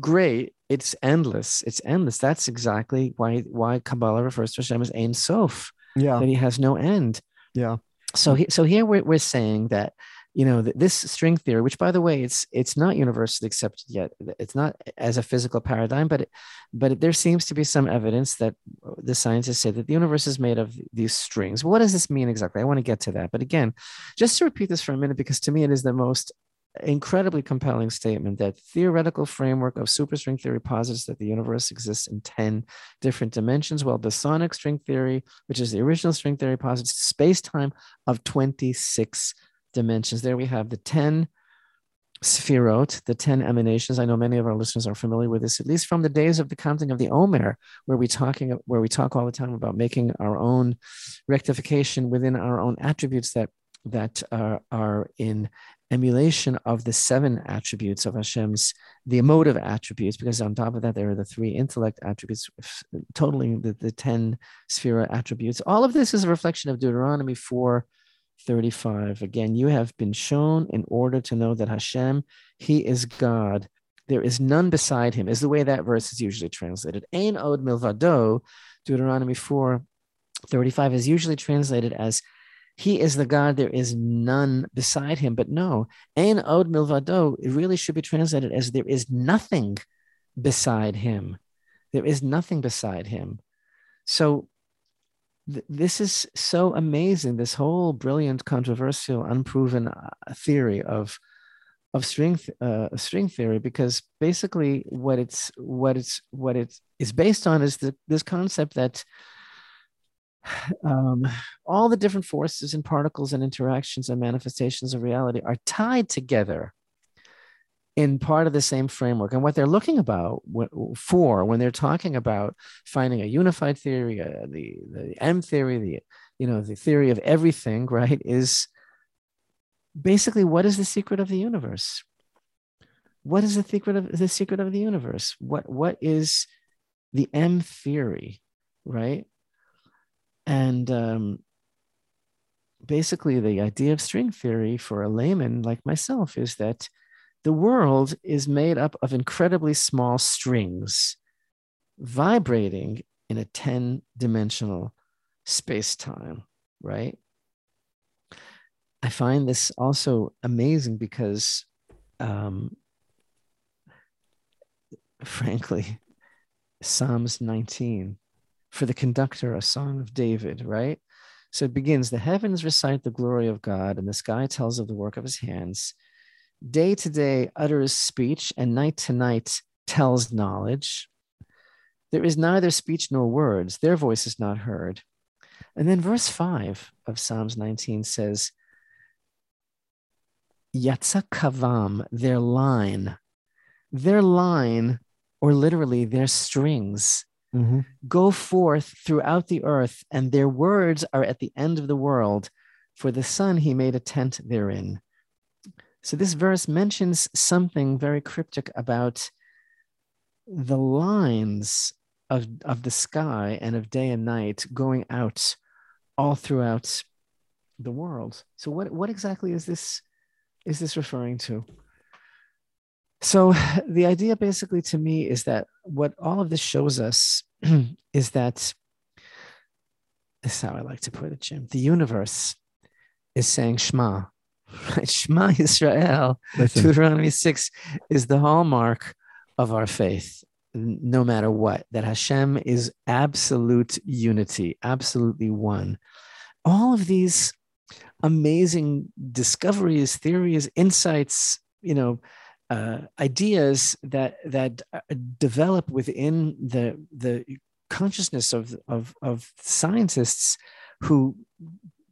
S2: great. It's endless. It's endless. That's exactly why why Kabbalah refers to Hashem as Ein Sof.
S1: Yeah.
S2: That he has no end.
S1: Yeah
S2: so he, so here we're, we're saying that you know this string theory which by the way it's it's not universally accepted yet it's not as a physical paradigm but it, but there seems to be some evidence that the scientists say that the universe is made of these strings what does this mean exactly i want to get to that but again just to repeat this for a minute because to me it is the most incredibly compelling statement that theoretical framework of superstring theory posits that the universe exists in 10 different dimensions, while Bosonic string theory, which is the original string theory, posits space-time of 26 dimensions. There we have the 10 Sphirot, the 10 emanations. I know many of our listeners are familiar with this, at least from the days of the counting of the Omer, where we talking where we talk all the time about making our own rectification within our own attributes that that are, are in emulation of the seven attributes of Hashem's, the emotive attributes, because on top of that, there are the three intellect attributes, totaling the, the 10 Sphira attributes. All of this is a reflection of Deuteronomy 4 35. Again, you have been shown in order to know that Hashem, He is God. There is none beside Him, is the way that verse is usually translated. Ein od milvado, Deuteronomy 4 35 is usually translated as he is the God, there is none beside him. But no, Ein od milvado, it really should be translated as there is nothing beside him. There is nothing beside him. So th- this is so amazing. This whole brilliant, controversial, unproven uh, theory of of string uh, string theory, because basically what it's what it's what it is based on is the, this concept that um, all the different forces and particles and interactions and manifestations of reality are tied together in part of the same framework. And what they're looking about for when they're talking about finding a unified theory, uh, the the M theory, the you know the theory of everything, right, is basically what is the secret of the universe? What is the secret of the secret of the universe? What what is the M theory, right? And um, basically, the idea of string theory for a layman like myself is that the world is made up of incredibly small strings vibrating in a 10 dimensional space time, right? I find this also amazing because, um, frankly, Psalms 19 for the conductor, a song of David, right? So it begins The heavens recite the glory of God, and the sky tells of the work of his hands. Day to day utters speech, and night to night tells knowledge. There is neither speech nor words, their voice is not heard. And then verse 5 of Psalms 19 says, Yatsa kavam, their line, their line, or literally their strings, mm-hmm. go forth throughout the earth, and their words are at the end of the world. For the sun he made a tent therein. So this verse mentions something very cryptic about the lines of, of the sky and of day and night going out all throughout the world. So what, what exactly is this is this referring to? So the idea basically to me is that what all of this shows us is that this is how I like to put it, Jim. The universe is saying Shema. Right? Shema Israel, Listen. Deuteronomy 6 is the hallmark of our faith, no matter what, that Hashem is absolute unity, absolutely one. All of these amazing discoveries, theories, insights, you know, uh, ideas that that uh, develop within the the consciousness of, of of scientists who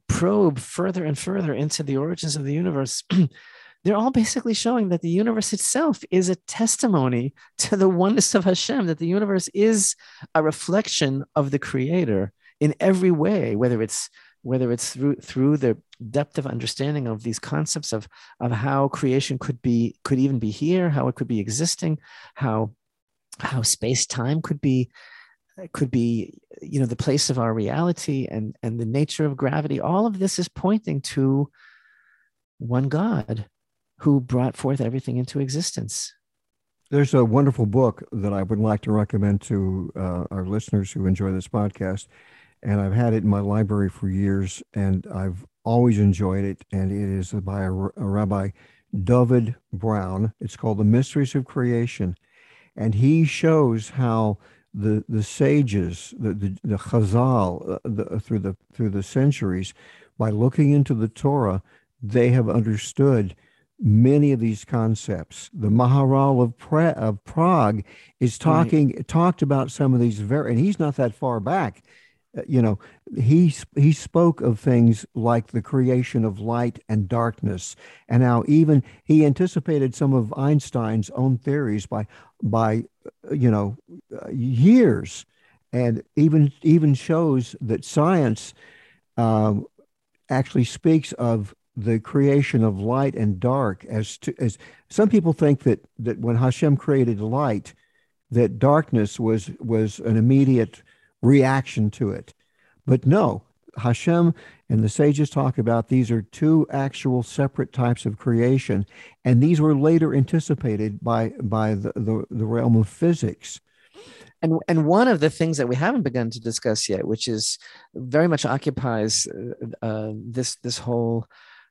S2: probe further and further into the origins of the universe. They're all basically showing that the universe itself is a testimony to the oneness of Hashem, that the universe is a reflection of the Creator in every way, whether it's whether it's through through the depth of understanding of these concepts of of how creation could be could even be here how it could be existing how how space time could be could be you know the place of our reality and and the nature of gravity. All of this is pointing to one god who brought forth everything into existence.
S1: There's a wonderful book that i would like to recommend to uh, our listeners who enjoy this podcast and I've had it in my library for years, and I've always enjoyed it. And it is by a, a Rabbi David Brown. It's called The Mysteries of Creation, and he shows how the the sages, the the, the Chazal, uh, the, through the through the centuries, by looking into the Torah, they have understood many of these concepts. The Maharal of, pra- of Prague is talking right. talked about some of these very, and he's not that far back. Uh, you know he he spoke of things like the creation of light and darkness and how even he anticipated some of einstein's own theories by by uh, you know uh, years and even even shows that science um, actually speaks of the creation of light and dark as to, as some people think that that when Hashem created light that darkness was was an immediate reaction to it. But no, Hashem and the sages talk about these are two actual separate types of creation, and these were later anticipated by by the, the, the realm of physics.
S2: and and one of the things that we haven't begun to discuss yet, which is very much occupies uh, uh, this this whole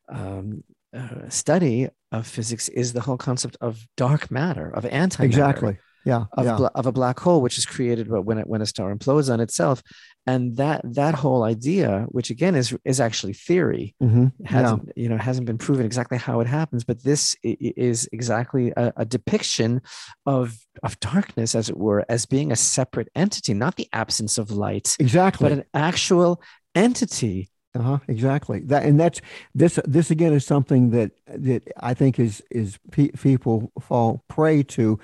S2: um, uh, study of physics, is the whole concept of dark matter, of antimatter.
S1: Exactly yeah,
S2: of,
S1: yeah.
S2: Bla- of a black hole, which is created when it, when a star implodes on itself, and that that whole idea, which again is is actually theory,
S1: mm-hmm.
S2: hasn't yeah. you know hasn't been proven exactly how it happens, but this is exactly a, a, depiction of of darkness, as it were, as being a separate entity, not the absence of light,
S1: exactly,
S2: but an actual entity
S1: uh-huh, exactly. That and that's this. This again is something that that I think is is pe- people fall prey to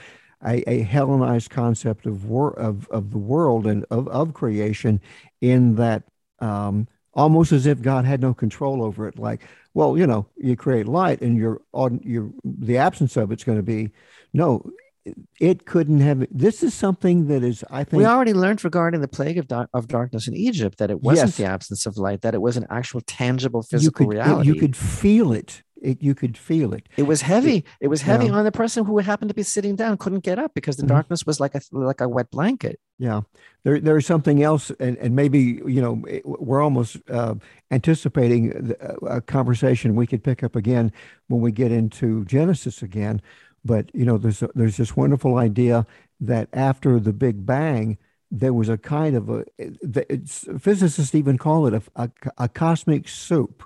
S1: a, a Hellenized concept of, wor- of of the world and of, of creation, in that um, almost as if God had no control over it. Like, well, you know, you create light, and you're on your the absence of it's going to be no. It couldn't have. This is something that is, I think.
S2: We already learned regarding the plague of, da- of darkness in Egypt that it wasn't
S1: Yes.
S2: the absence of light, that it was an actual tangible physical
S1: you could,
S2: reality.
S1: You could feel it. It. You could feel it.
S2: It was heavy. It was heavy
S1: Yeah.
S2: on the person who happened to be sitting down, couldn't get up because the
S1: Mhm.
S2: darkness was like a like a wet blanket.
S1: Yeah, there there's something else, and, and maybe you know we're almost uh, anticipating a conversation we could pick up again when we get into Genesis again. But you know, there's a, there's this wonderful idea that after the Big Bang, there was a kind of a it's, physicists even call it a, a, a cosmic soup.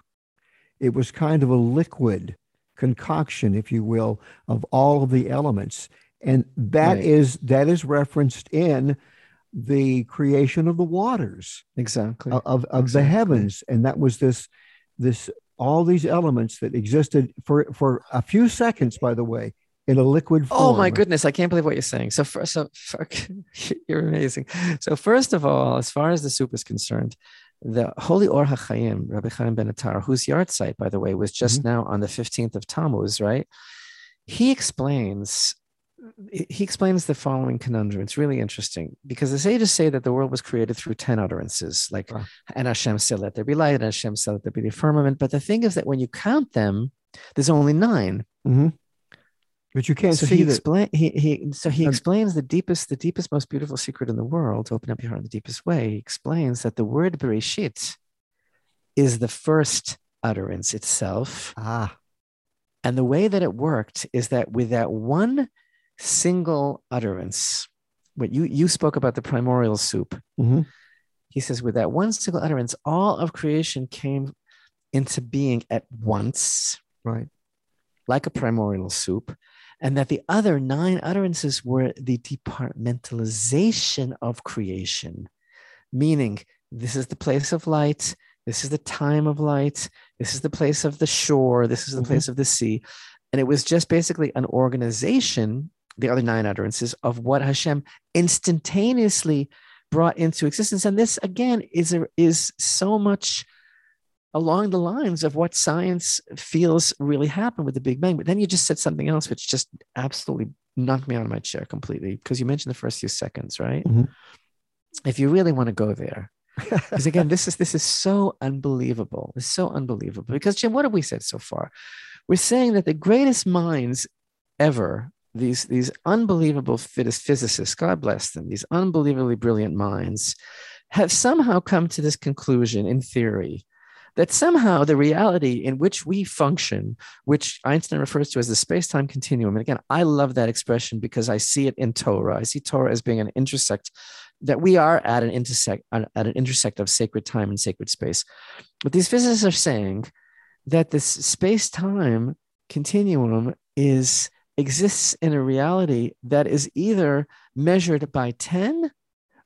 S1: It was kind of a liquid concoction, if you will, of all of the elements, and that
S2: Right.
S1: is that is referenced in the creation of the waters
S2: Exactly.
S1: of of, of the heavens and that was this this all these elements that existed for for a few seconds by the way in a liquid form
S2: Oh my goodness, I can't believe what you're saying. So first, so you're amazing. So first of all, as far as the soup is concerned, the Holy Or HaChaim, Rabbi Chaim Ben Attar, whose yahrzeit, by the way, was just now on the 15th of Tammuz, right? He explains he explains the following conundrum. It's really interesting because the sages say that the world was created through 10 utterances, like,
S1: Wow.
S2: and Hashem said, let there be light, and Hashem said, let there be the firmament. But the thing is that when you count them, there's only nine
S1: Mhm. But you can't
S2: so
S1: see
S2: he
S1: that
S2: explain he, he so he
S1: Um,
S2: explains the deepest the deepest most beautiful secret in the world to open up your heart in the deepest way. He explains that the word bereshit is the first utterance itself.
S1: Ah.
S2: And the way that it worked is that with that one single utterance what you you spoke about the primordial soup
S1: mhm.
S2: he says with that one single utterance all of creation came into being at once
S1: right.
S2: like a primordial soup, and that the other nine utterances were the departmentalization of creation, meaning this is the place of light, this is the time of light, this is the place of the shore, this is the
S1: Mhm.
S2: place of the sea. And it was just basically an organization, the other nine utterances, of what Hashem instantaneously brought into existence. And this again is a, is so much along the lines of what science feels really happened with the Big Bang. But then you just said something else, which just absolutely knocked me out of my chair completely because you mentioned the first few seconds, right?
S1: Mhm.
S2: If you really want to go there, because again, this is this is so unbelievable. It's so unbelievable. Because Jim, what have we said so far? We're saying that the greatest minds ever, these these unbelievable physicists, God bless them, these unbelievably brilliant minds, have somehow come to this conclusion in theory that somehow the reality in which we function, which Einstein refers to as the space-time continuum, and again, I love that expression because I see it in Torah. I see Torah as being an intersect that we are at an intersect at an intersect of sacred time and sacred space. But these physicists are saying that this space-time continuum is exists in a reality that is either measured by 10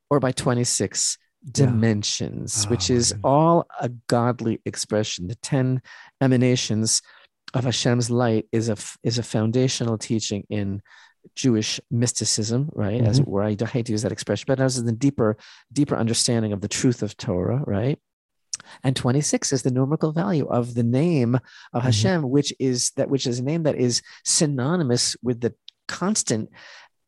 S2: or by 26
S1: Yeah.
S2: Dimensions,
S1: Oh,
S2: which is all a godly expression. The 10 emanations of Hashem's light is a is a foundational teaching in Jewish mysticism, right? As
S1: Mm-hmm.
S2: it were, I hate to use that expression, but as in the deeper, deeper understanding of the truth of Torah, right? And 26 is the numerical value of the name of
S1: Mhm.
S2: Hashem, which is that which is a name that is synonymous with the constant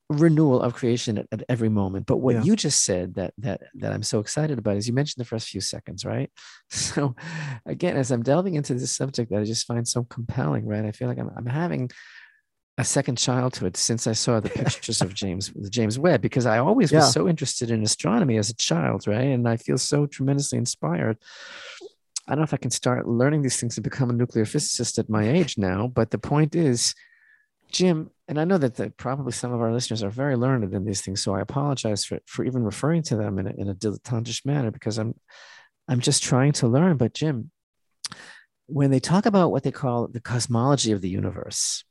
S2: renewal of creation at, at every moment. But what
S1: Yeah.
S2: you just said that that that I'm so excited about is you mentioned the first few seconds, right? So again, as I'm delving into this subject that I just find so compelling, right? I feel like I'm I'm having a second childhood since I saw the pictures of James James Webb because I always was so interested in astronomy as a child, right? And I feel so tremendously inspired. I don't know if I can start learning these things to become a nuclear physicist at my age now, but the point is, Jim, and I know that the, probably some of our listeners are very learned in these things, so I apologize for, for even referring to them in a, in a dilettantish manner because I'm I'm just trying to learn. But Jim, when they talk about what they call the cosmology of the universe,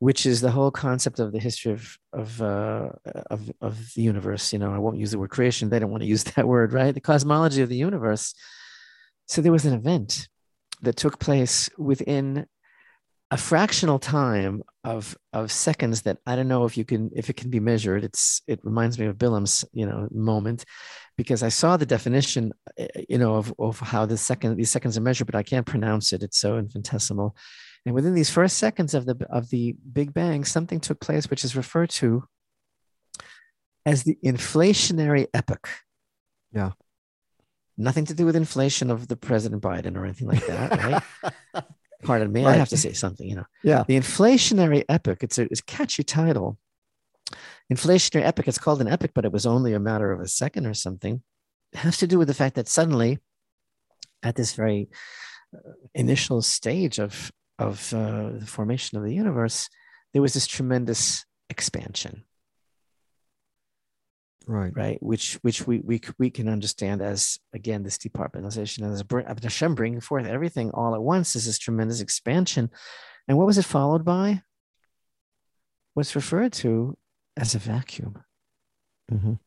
S2: which is the whole concept of the history of of uh, of of the universe. You know, I won't use the word creation; they don't want to use that word, right? The cosmology of the universe. So there was an event that took place within a fractional time of of seconds that I don't know if you can if it can be measured. It's it reminds me of Billem's you know moment because I saw the definition uh, you know of of how the second these seconds are measured, but I can't pronounce it. It's so infinitesimal. And within these first seconds of the of the Big Bang, something took place which is referred to as the inflationary epoch.
S1: Yeah.
S2: Nothing to do with inflation of the President Biden or anything like that, right? Pardon me, I have to say something, you know.
S1: Yeah.
S2: The inflationary epic, it's a, it's a catchy title. Inflationary epic, it's called an epic, but it was only a matter of a second or something. It has to do with the fact that suddenly, at this very uh, initial stage of, of uh, the formation of the universe, there was this tremendous expansion
S1: Right.
S2: right? Which which we we we can understand as again this departmentalization as Hashem bringing forth everything all at once is this tremendous expansion, and what was it followed by? What's referred to as a vacuum,
S1: Mhm.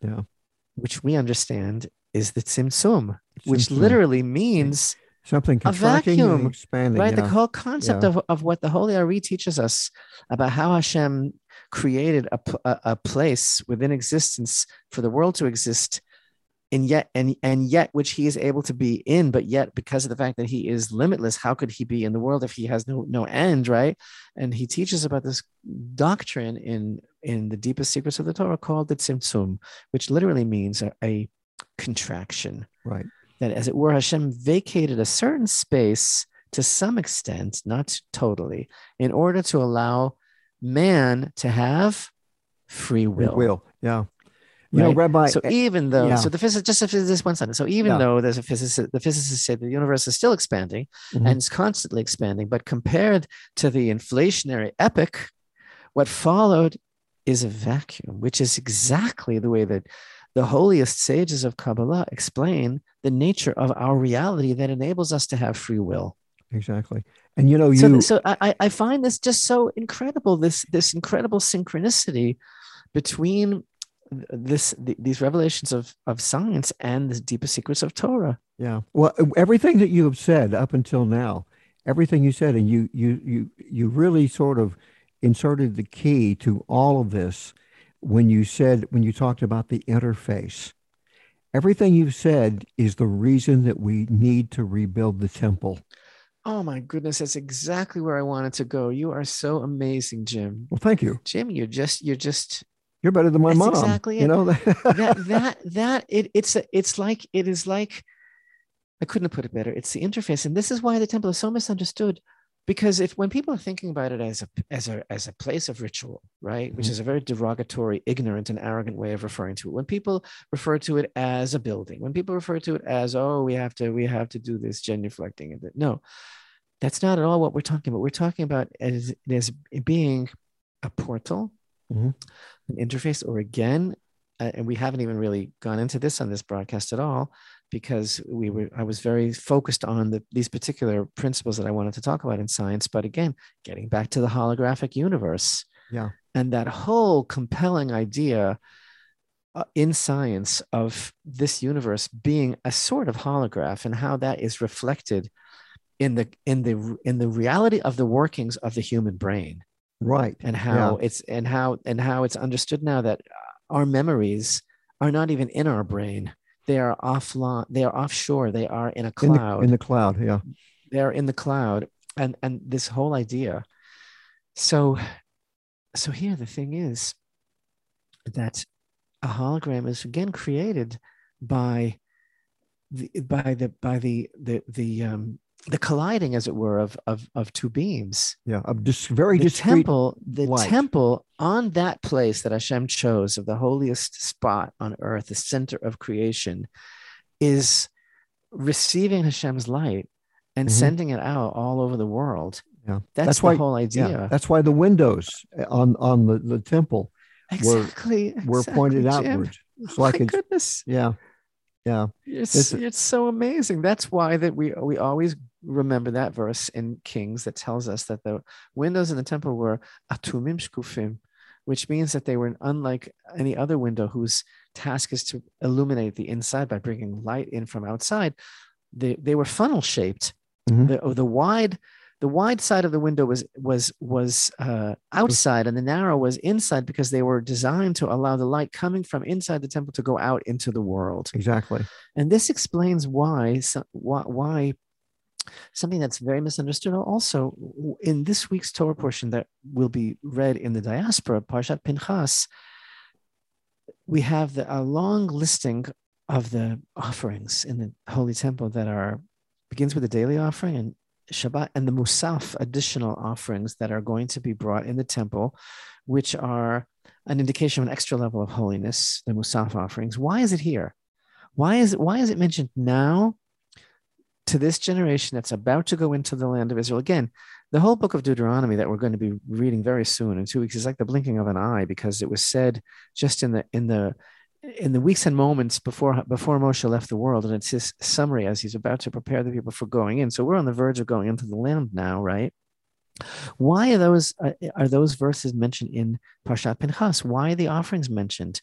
S1: Yeah.
S2: which we understand is the tzimtzum, which literally means
S1: something and
S2: vacuum,
S1: expanding.
S2: right the whole concept
S1: Yeah.
S2: of, of what the holy ari teaches us about how hashem created a, a, a place within existence for the world to exist and yet and and yet which he is able to be in but yet because of the fact that he is limitless how could he be in the world if he has no no end right and he teaches about this doctrine in in the deepest secrets of the torah called the tzimtzum which literally means a, a contraction
S1: Right.
S2: that as it were hashem vacated a certain space to some extent not totally in order to allow man to have free will,
S1: Will. Yeah. You know. Rabbi.
S2: so
S1: eh,
S2: even though
S1: yeah.
S2: so the physicist just this one sentence so even
S1: Yeah.
S2: though there's a physicist the physicists say the universe is still expanding
S1: Mhm.
S2: and it's constantly expanding but compared to the inflationary epoch what followed is a vacuum which is exactly the way that the holiest sages of kabbalah explain the nature of our reality that enables us to have free will
S1: exactly. And you know,
S2: so,
S1: you.
S2: so I, I- I find this just so incredible this this incredible synchronicity between this th- these revelations of of science and the deepest secrets of torah
S1: Yeah. Well, everything that you have said up until now, everything you said, and you you you you really sort of inserted the key to all of this when you said when you talked about the interface. Everything you've said is the reason that we need to rebuild the temple.
S2: Oh my goodness that's exactly where i wanted to go you are so amazing jim
S1: Well, thank you.
S2: jim you're just you're just
S1: You're better than my
S2: That's
S1: mom.
S2: exactly
S1: You
S2: it.
S1: know
S2: that that that it it's a, it's like it is like I couldn't have put it better. It's the interface, and this is why the temple is so misunderstood. Because if when people are thinking about it as a as a as a place of ritual, right, which
S1: Mhm.
S2: is a very derogatory, ignorant, and arrogant way of referring to it. When people refer to it as a building, when people refer to it as oh we have to we have to do this genuflecting and that no, that's not at all what we're talking about. We're talking about as it as being a portal,
S1: Mhm.
S2: an interface, or again, uh, and we haven't even really gone into this on this broadcast at all because we were I was very focused on the, these particular principles that I wanted to talk about in science. But again, getting back to the holographic universe,
S1: Yeah.
S2: and that whole compelling idea uh, in science of this universe being a sort of holograph and how that is reflected in the in the in the reality of the workings of the human brain
S1: right.
S2: and how it's and how and how it's understood now that our memories are not even in our brain they are offline they are offshore they are in a
S1: In the,
S2: cloud
S1: in the cloud. Yeah.
S2: they're in the cloud and and this whole idea so so here the thing is that a hologram is again created by the by the by the the the um the colliding, as it were, of of, of two beams.
S1: Yeah, of just very
S2: the temple, the
S1: light.
S2: temple on that place that Hashem chose of the holiest spot on earth, the center of creation, is receiving Hashem's light and
S1: Mhm.
S2: sending it out all over the world.
S1: Yeah,
S2: That's,
S1: That's
S2: the
S1: why-
S2: whole
S1: Yeah,
S2: idea.
S1: that's why the windows on on the, the temple were-
S2: exactly.
S1: were pointed
S2: exactly, Jim.
S1: outward. So
S2: Oh my goodness.
S1: yeah, yeah,
S2: It's,
S1: This-
S2: it's so amazing. That's why that we we always remember that verse in Kings that tells us that the windows in the temple were atumim shkufim, which means that they were unlike any other window whose task is to illuminate the inside by bringing light in from outside. They they were funnel shaped.
S1: Mhm.
S2: The the wide the wide side of the window was was was uh, outside and the narrow was inside because they were designed to allow the light coming from inside the temple to go out into the world
S1: exactly.
S2: and this explains why why, why something that's very misunderstood also in this week's Torah portion that will be read in the diaspora, Parshat Pinchas, we have the, a long listing of the offerings in the Holy Temple that are begins with the daily offering and Shabbat and the Musaf additional offerings that are going to be brought in the temple, which are an indication of an extra level of holiness, the Musaf offerings. Why is it here? Why is it why is it mentioned now to this generation that's about to go into the land of Israel? Again, the whole book of Deuteronomy that we're going to be reading very soon in two weeks is like the blinking of an eye because it was said just in the in the in the weeks and moments before before Moshe left the world, and it's his summary as he's about to prepare the people for going in. So we're on the verge of going into the land now, right? Why are those uh, are those verses mentioned in Parshat Pinchas? Why are the offerings mentioned?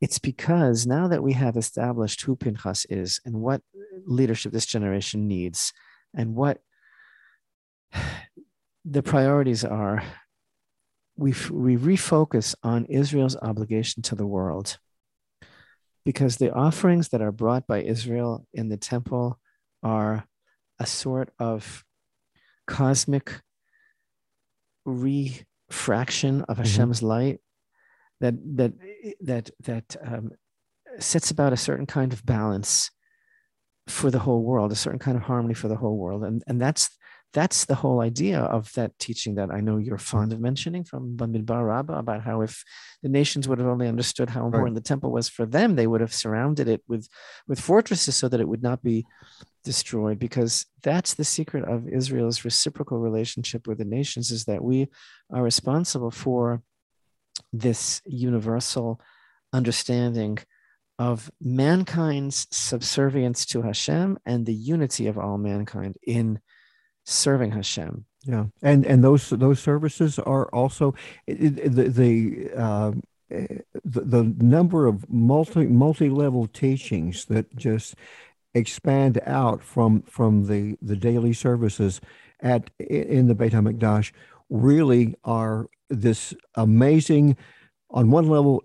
S2: It's because now that we have established who Pinchas is and what leadership this generation needs, and what the priorities are, we we refocus on Israel's obligation to the world, because the offerings that are brought by Israel in the temple are a sort of cosmic refraction of
S1: Mhm.
S2: Hashem's light that that that that um, sets about a certain kind of balance for the whole world, a certain kind of harmony for the whole world, and and that's that's the whole idea of that teaching that I know you're fond of mentioning from Bamidbar Rabbah about how if the nations would have only understood how important the temple was for them, they would have surrounded it with with fortresses so that it would not be destroyed because that's the secret of Israel's reciprocal relationship with the nations is that we are responsible for this universal understanding of mankind's subservience to Hashem and the unity of all mankind in serving Hashem.
S1: Yeah, and and those those services are also the the, uh, the the number of multi multi level teachings that just expand out from from the the daily services at in the Beit Hamikdash really are this amazing on one level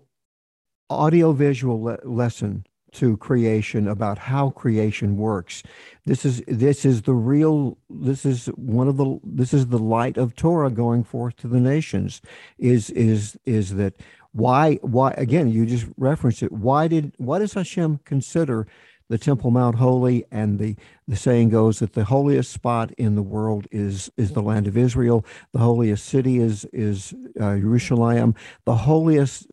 S1: audiovisual le- lesson to creation about how creation works. This is this is the real this is one of the this is the light of torah going forth to the nations is is is that why why again you just referenced it. Why did why does hashem consider the temple mount holy? And the the saying goes that the holiest spot in the world is is the land of israel. The holiest city is is uh, jerusalem. The holiest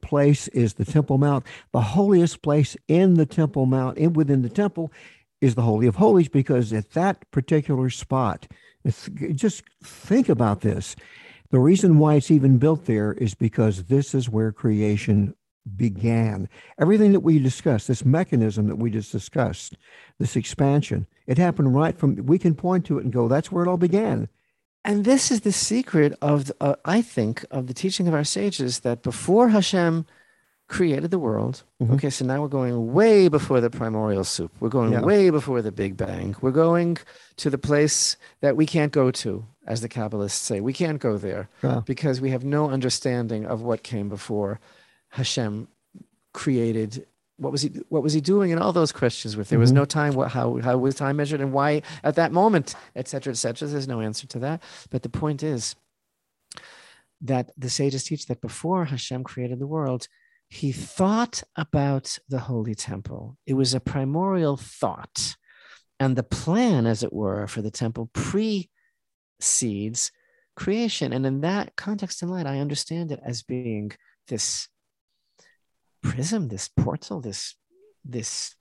S1: place is the temple mount. The holiest place in the temple mount in within the temple is the holy of holies because at that particular spot just think about this. The reason why it's even built there is because this is where creation began. Everything that we discussed this mechanism that we just discussed this expansion it happened right from we can point to it and go that's where it all began
S2: And this is the secret of, the, uh, I think, of the teaching of our sages that before Hashem created the world,
S1: Mhm.
S2: okay, so now we're going way before the primordial soup. We're going
S1: Yeah.
S2: way before the Big Bang. We're going to the place that we can't go to, as the Kabbalists say. We can't go there
S1: Yeah.
S2: because we have no understanding of what came before Hashem created. What was he? What was he doing? And all those questions. With there was
S1: Mhm.
S2: no time. What? How? How was time measured? And why at that moment? Et cetera, et cetera. There's no answer to that. But the point is that the sages teach that before Hashem created the world, he thought about the holy temple. It was a primordial thought. And the plan, as it were, for the temple precedes creation. And in that context and light, I understand it as being this prism, this portal, this this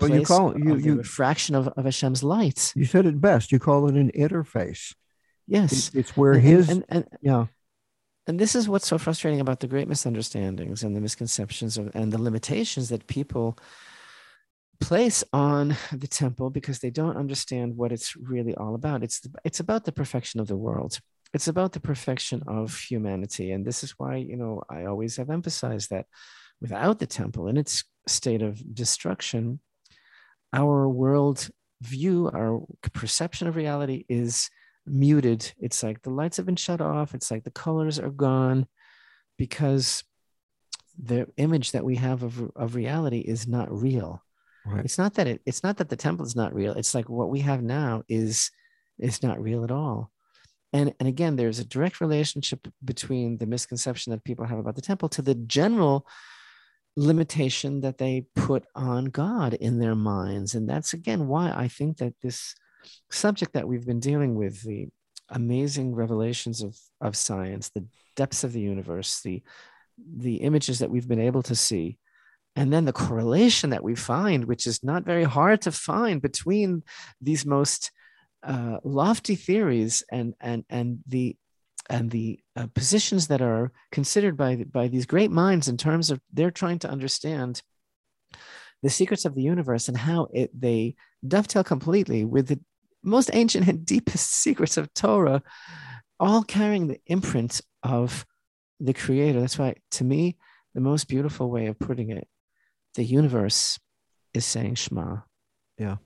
S1: well, you call it, you, you
S2: refraction of, of Hashem's light.
S1: You said it best. You call it an interface.
S2: Yes,
S1: it, it's where and, his and, and, yeah.
S2: And this is what's so frustrating about the great misunderstandings and the misconceptions of, and the limitations that people place on the temple because they don't understand what it's really all about. It's the, it's about the perfection of the world. It's about the perfection of humanity, and this is why you know I always have emphasized that without the temple in its state of destruction, our world view, our perception of reality is muted. It's like the lights have been shut off. It's like the colors are gone because the image that we have of, of reality is not real. Right. It's not that it, it's not that the temple is not real. It's like what we have now is is not real at all. And, and again, there's a direct relationship between the misconception that people have about the temple to the general limitation that they put on God in their minds. And that's again why I think that this subject that we've been dealing with, the amazing revelations of, of science, the depths of the universe, the, the images that we've been able to see, and then the correlation that we find, which is not very hard to find between these most uh, lofty theories and, and, and the and the uh, positions that are considered by by these great minds in terms of they're trying to understand the secrets of the universe and how it they dovetail completely with the most ancient and deepest secrets of Torah, all carrying the imprint of the Creator. That's why, to me, the most beautiful way of putting it, the universe is saying Shema.
S1: Yeah.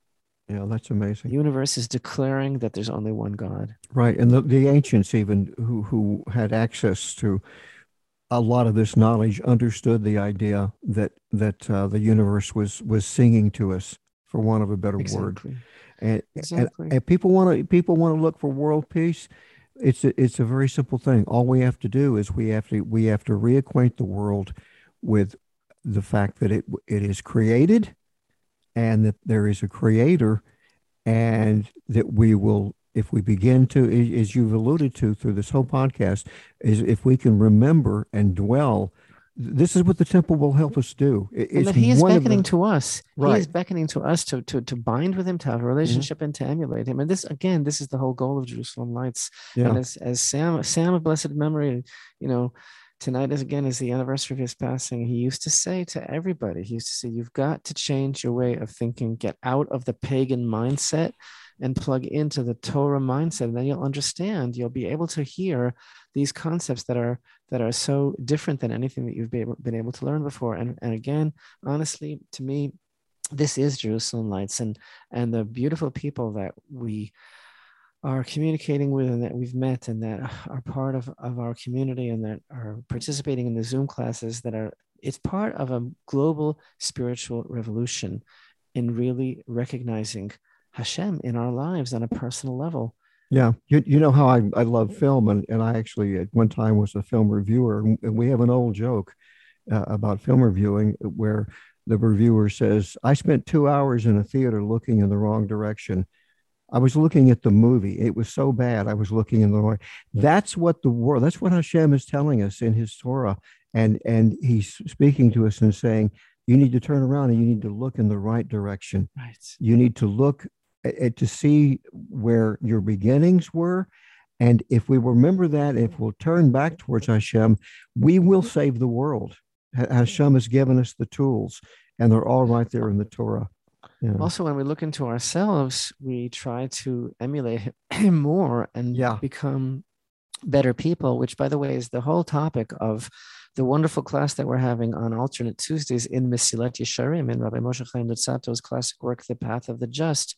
S1: Yeah, that's amazing.
S2: The universe is declaring that there's only one God.
S1: Right. And the, the ancients, even who, who had access to a lot of this knowledge, understood the idea that that uh, the universe was was singing to us, for want of a better exactly. word. And, exactly. and, and people want to people want to look for world peace. It's a, it's a very simple thing. All we have to do is we have to we have to reacquaint the world with the fact that it it is created and that there is a creator and that we will if we begin to as you've alluded to through this whole podcast is if we can remember and dwell this is what the temple will help us do
S2: it's that he is beckoning to us right. he is beckoning to us to, to to bind with him to have a relationship mm-hmm. and to emulate him and this again this is the whole goal of jerusalem lights yeah. and as, as sam sam of blessed memory you know tonight is again is the anniversary of his passing. He used to say to everybody he used to say you've got to change your way of thinking. Get out of the pagan mindset and plug into the torah mindset and then you'll understand. You'll be able to hear these concepts that are that are so different than anything that you've been able, been able to learn before. And, and again honestly to me this is jerusalem lights and and the beautiful people that we are communicating with and that we've met and that are part of, of our community and that are participating in the Zoom classes that are it's part of a global spiritual revolution in really recognizing Hashem in our lives on a personal level.
S1: Yeah, you, you know how I, I love film, and, and I actually at one time was a film reviewer, and we have an old joke uh, about film reviewing where the reviewer says, I spent two hours in a theater looking in the wrong direction I was looking at the movie. It was so bad. I was looking in the way. That's what the world. That's what Hashem is telling us in His Torah, and and He's speaking to us and saying, you need to turn around and you need to look in the right direction.
S2: Right.
S1: You need to look at, at, to see where your beginnings were, and if we remember that, if we'll turn back towards Hashem, we will save the world. Hashem has given us the tools, and they're all right there in the Torah.
S2: Yeah. Also, when we look into ourselves, we try to emulate him more and yeah. become better people, which, by the way, is the whole topic of the wonderful class that we're having on alternate Tuesdays in Mesilat Yesharim in Rabbi Moshe Chaim Luzzatto's classic work, The Path of the Just,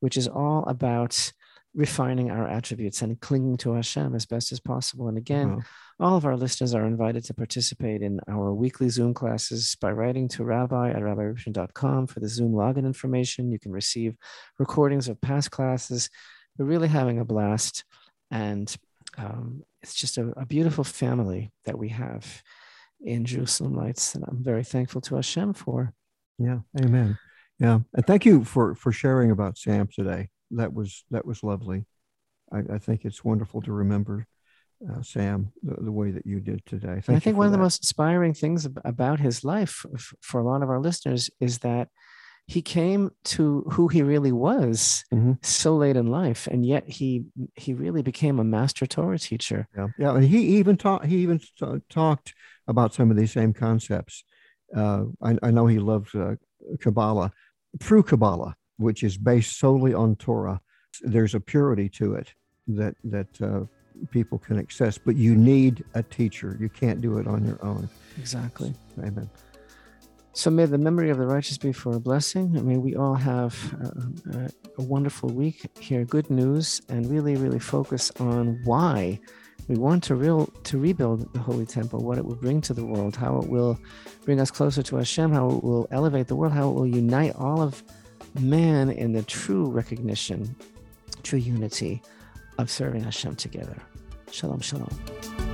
S2: which is all about refining our attributes and clinging to Hashem as best as possible. And again, wow. all of our listeners are invited to participate in our weekly Zoom classes by writing to rabbi at rabbirubin.com for the Zoom login information. You can receive recordings of past classes. We're really having a blast. And um, it's just a, a beautiful family that we have in Jerusalem Lights. And I'm very thankful to Hashem for.
S1: Yeah, amen. Yeah, and thank you for for sharing about Sam today. That was that was lovely. I, I think it's wonderful to remember uh, Sam the, the, way that you did today.
S2: I think one that. of the most inspiring things about his life for a lot of our listeners is that he came to who he really was mm-hmm. so late in life, and yet he he really became a master Torah teacher.
S1: Yeah, yeah, and he even taught he even t- talked about some of these same concepts. Uh, I, I, know he loved uh, Kabbalah, true Kabbalah, which is based solely on Torah. There's a purity to it that that uh, people can access, but you need a teacher. You can't do it on your own.
S2: Exactly.
S1: Amen.
S2: So may the memory of the righteous be for a blessing. I mean, we all have a, a, a wonderful week, here. good news, and really, really focus on why we want to real to rebuild the holy temple, what it will bring to the world, how it will bring us closer to Hashem, how it will elevate the world, how it will unite all of man in the true recognition, true unity of serving Hashem together. Shalom, shalom.